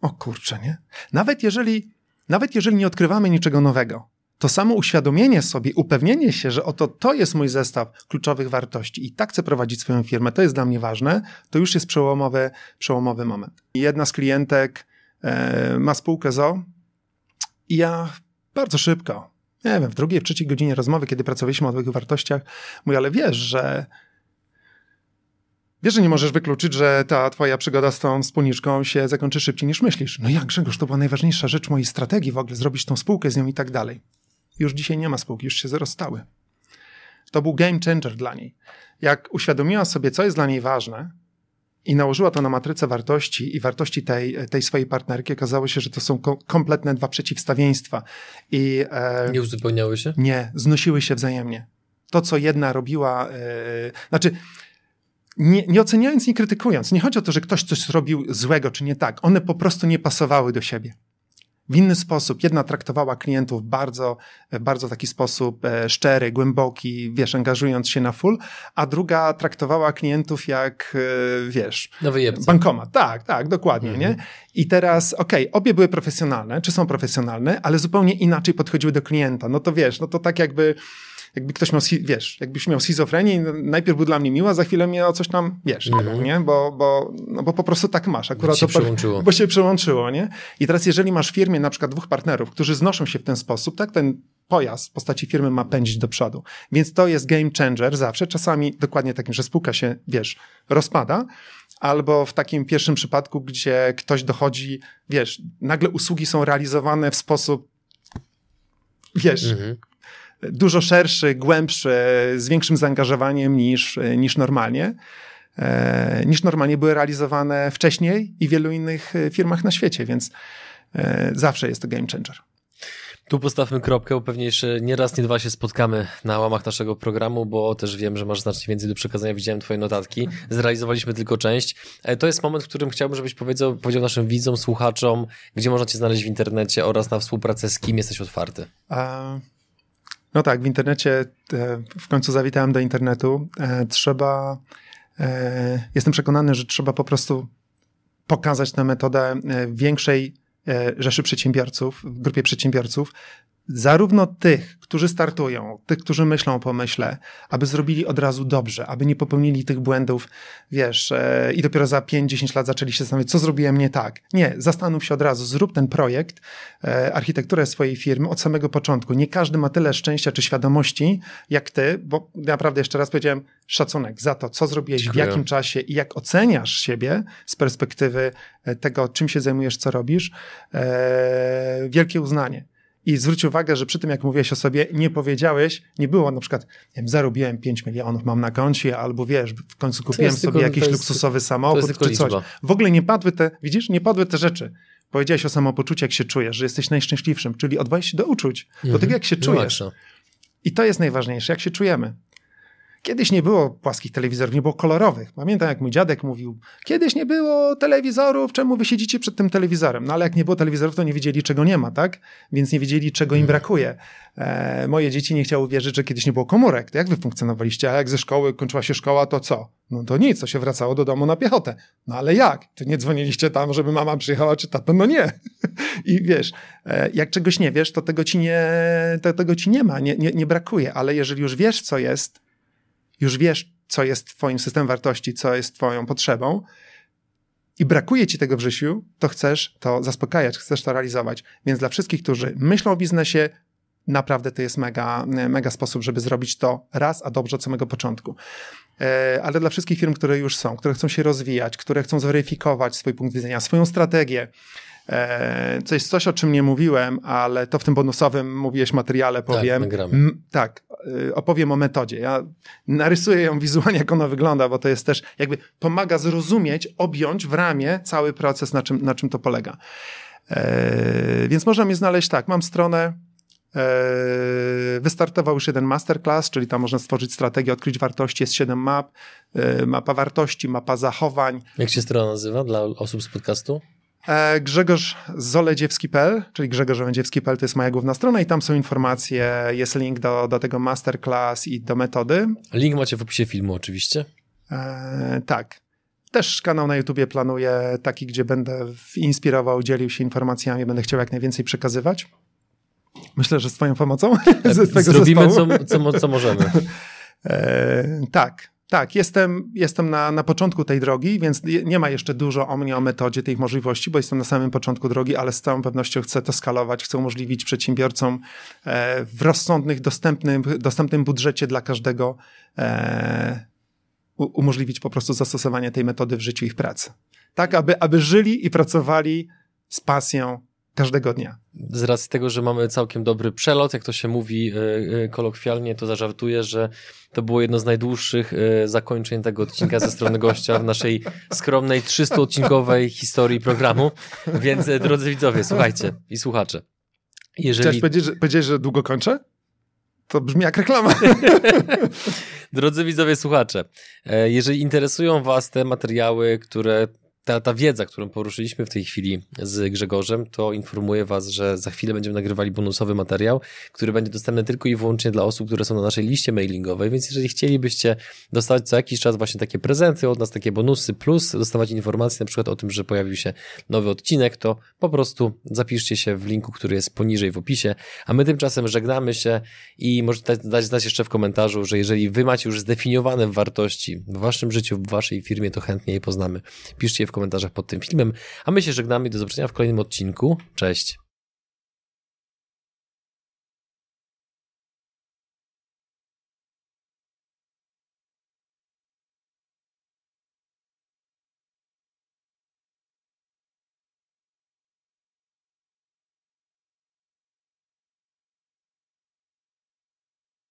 o kurczę, nie? Nawet jeżeli, nawet jeżeli nie odkrywamy niczego nowego, to samo uświadomienie sobie, upewnienie się, że oto to jest mój zestaw kluczowych wartości i tak chcę prowadzić swoją firmę, to jest dla mnie ważne, to już jest przełomowy, przełomowy moment. Jedna z klientek e, ma spółkę ZO i ja bardzo szybko, nie wiem, w drugiej, w trzeciej godzinie rozmowy, kiedy pracowaliśmy o tych wartościach, mówię, ale wiesz, że Wiesz, że nie możesz wykluczyć, że ta twoja przygoda z tą wspólniczką się zakończy szybciej niż myślisz. No jak, Grzegorz, to była najważniejsza rzecz mojej strategii w ogóle, zrobić tą spółkę z nią i tak dalej. Już dzisiaj nie ma spółki, już się rozstały. To był game changer dla niej. Jak uświadomiła sobie, co jest dla niej ważne i nałożyła to na matrycę wartości i wartości tej, tej swojej partnerki, okazało się, że to są ko kompletne dwa przeciwstawieństwa. I, e, nie uzupełniały się? Nie, znosiły się wzajemnie. To, co jedna robiła, e, znaczy nie, nie oceniając, nie krytykując, nie chodzi o to, że ktoś coś zrobił złego czy nie tak. One po prostu nie pasowały do siebie w inny sposób. Jedna traktowała klientów bardzo, bardzo taki sposób e, szczery, głęboki, wiesz, angażując się na full, a druga traktowała klientów jak, e, wiesz, Nowy bankomat. Tak, tak, dokładnie, mhm. nie? I teraz, okej, okay, obie były profesjonalne, czy są profesjonalne, ale zupełnie inaczej podchodziły do klienta. No to wiesz, no to tak jakby jakby ktoś miał, wiesz, jakbyś miał schizofrenię najpierw był dla mnie miła, za chwilę mnie o coś tam, wiesz, mm -hmm. nie? Bo, bo, no bo po prostu tak masz. Akurat bo się to, przełączyło. Bo się przełączyło, nie? I teraz jeżeli masz w firmie na przykład dwóch partnerów, którzy znoszą się w ten sposób, tak, ten pojazd w postaci firmy ma pędzić do przodu. Więc to jest game changer zawsze, czasami dokładnie takim, że spółka się, wiesz, rozpada, albo w takim pierwszym przypadku, gdzie ktoś dochodzi, wiesz, nagle usługi są realizowane w sposób, wiesz, mhm dużo szerszy, głębszy, z większym zaangażowaniem niż, niż normalnie e, niż normalnie były realizowane wcześniej i w wielu innych firmach na świecie, więc e, zawsze jest to game changer. Tu postawmy kropkę, bo pewnie jeszcze nie raz, nie dwa się spotkamy na łamach naszego programu, bo też wiem, że masz znacznie więcej do przekazania. Widziałem twoje notatki. Zrealizowaliśmy tylko część. E, to jest moment, w którym chciałbym, żebyś powiedział, powiedział naszym widzom, słuchaczom, gdzie można cię znaleźć w internecie oraz na współpracę z kim jesteś otwarty. A No tak, w internecie, e, w końcu zawitałem do internetu. E, trzeba, e, jestem przekonany, że trzeba po prostu pokazać tę metodę większej rzeszy przedsiębiorców, grupie przedsiębiorców, zarówno tych, którzy startują, tych, którzy myślą o pomyśle, aby zrobili od razu dobrze, aby nie popełnili tych błędów, wiesz, e, i dopiero za 5-10 lat zaczęli się zastanawiać, co zrobiłem nie tak. Nie, zastanów się od razu, zrób ten projekt, e, architekturę swojej firmy od samego początku. Nie każdy ma tyle szczęścia czy świadomości jak ty, bo naprawdę jeszcze raz powiedziałem, szacunek za to, co zrobiłeś, Dziękuję. w jakim czasie i jak oceniasz siebie z perspektywy e, tego, czym się zajmujesz, co robisz. E, wielkie uznanie. I zwróć uwagę, że przy tym, jak mówiłeś o sobie, nie powiedziałeś, nie było na przykład, nie wiem, zarobiłem 5 milionów, mam na koncie, albo wiesz, w końcu kupiłem sobie tylko, jakiś jest, luksusowy samochód czy coś. W ogóle nie padły te, widzisz, nie padły te rzeczy. Powiedziałeś o samopoczuciu, jak się czujesz, że jesteś najszczęśliwszym, czyli odwołałeś się do uczuć, mhm. do tego, jak się czujesz. I to jest najważniejsze, jak się czujemy. Kiedyś nie było płaskich telewizorów, nie było kolorowych. Pamiętam, jak mój dziadek mówił, kiedyś nie było telewizorów, czemu wy siedzicie przed tym telewizorem? No ale jak nie było telewizorów, to nie wiedzieli, czego nie ma, tak? Więc nie wiedzieli, czego im mhm. brakuje. E, moje dzieci nie chciały wierzyć, że kiedyś nie było komórek. To jak wy funkcjonowaliście? A jak ze szkoły kończyła się szkoła, to co? No to nic, to się wracało do domu na piechotę. No ale jak? Ty nie dzwoniliście tam, żeby mama przyjechała czy tato? No nie. I wiesz, e, jak czegoś nie wiesz, to tego ci nie, to tego ci nie ma, nie, nie, nie brakuje. Ale jeżeli już wiesz, co jest, już wiesz, co jest Twoim systemem wartości, co jest Twoją potrzebą, i brakuje ci tego w życiu, to chcesz to zaspokajać, chcesz to realizować. Więc dla wszystkich, którzy myślą o biznesie, naprawdę to jest mega, mega sposób, żeby zrobić to raz, a dobrze od samego początku. E, ale dla wszystkich firm, które już są, które chcą się rozwijać, które chcą zweryfikować swój punkt widzenia, swoją strategię, E, co jest coś, o czym nie mówiłem, ale to w tym bonusowym mówiłeś materiale tak, powiem. Tak, M, tak, opowiem o metodzie. Ja narysuję ją wizualnie, jak ona wygląda, bo to jest też jakby pomaga zrozumieć, objąć w ramię cały proces, na czym, na czym to polega. E, więc można mnie znaleźć tak, mam stronę, e, Wystartował już jeden masterclass, czyli tam można stworzyć strategię, odkryć wartości. Jest siedem map. Mapa wartości, mapa zachowań. Jak się strona nazywa dla osób z podcastu? E, Grzegorz Zoledziewski.pl, czyli Grzegorz Zoledziewski.pl to jest moja główna strona i tam są informacje, jest link do, do tego masterclass i do metody. Link macie w opisie filmu oczywiście. E, tak. Też kanał na YouTubie planuję taki, gdzie będę inspirował, dzielił się informacjami, będę chciał jak najwięcej przekazywać. Myślę, że z twoją pomocą. E, zrobimy co, co, co możemy. E, tak, tak, jestem, jestem na, na początku tej drogi, więc nie ma jeszcze dużo o mnie, o metodzie tych możliwości, bo jestem na samym początku drogi, ale z całą pewnością chcę to skalować, chcę umożliwić przedsiębiorcom e, w rozsądnych, dostępnym, dostępnym budżecie dla każdego e, umożliwić po prostu zastosowanie tej metody w życiu i w pracy. Tak, aby, aby żyli i pracowali z pasją każdego dnia. Z racji tego, że mamy całkiem dobry przelot, jak to się mówi e, e, kolokwialnie, to zażartuję, że to było jedno z najdłuższych e, zakończeń tego odcinka ze strony gościa w naszej skromnej 300-odcinkowej historii programu. Więc drodzy widzowie, słuchajcie i słuchacze. Jeżeli... Chciałeś powiedzieć, że, powiedzieć, że długo kończę? To brzmi jak reklama. Drodzy widzowie, słuchacze, jeżeli interesują Was te materiały, które ta, ta wiedza, którą poruszyliśmy w tej chwili z Grzegorzem, to informuję Was, że za chwilę będziemy nagrywali bonusowy materiał, który będzie dostępny tylko i wyłącznie dla osób, które są na naszej liście mailingowej, więc jeżeli chcielibyście dostawać co jakiś czas właśnie takie prezenty od nas, takie bonusy, plus dostawać informacje na przykład o tym, że pojawił się nowy odcinek, to po prostu zapiszcie się w linku, który jest poniżej w opisie, a my tymczasem żegnamy się i możecie dać znać jeszcze w komentarzu, że jeżeli Wy macie już zdefiniowane wartości w Waszym życiu, w Waszej firmie, to chętnie je poznamy. Piszcie je w komentarzach pod tym filmem, a my się żegnamy do zobaczenia w kolejnym odcinku. Cześć!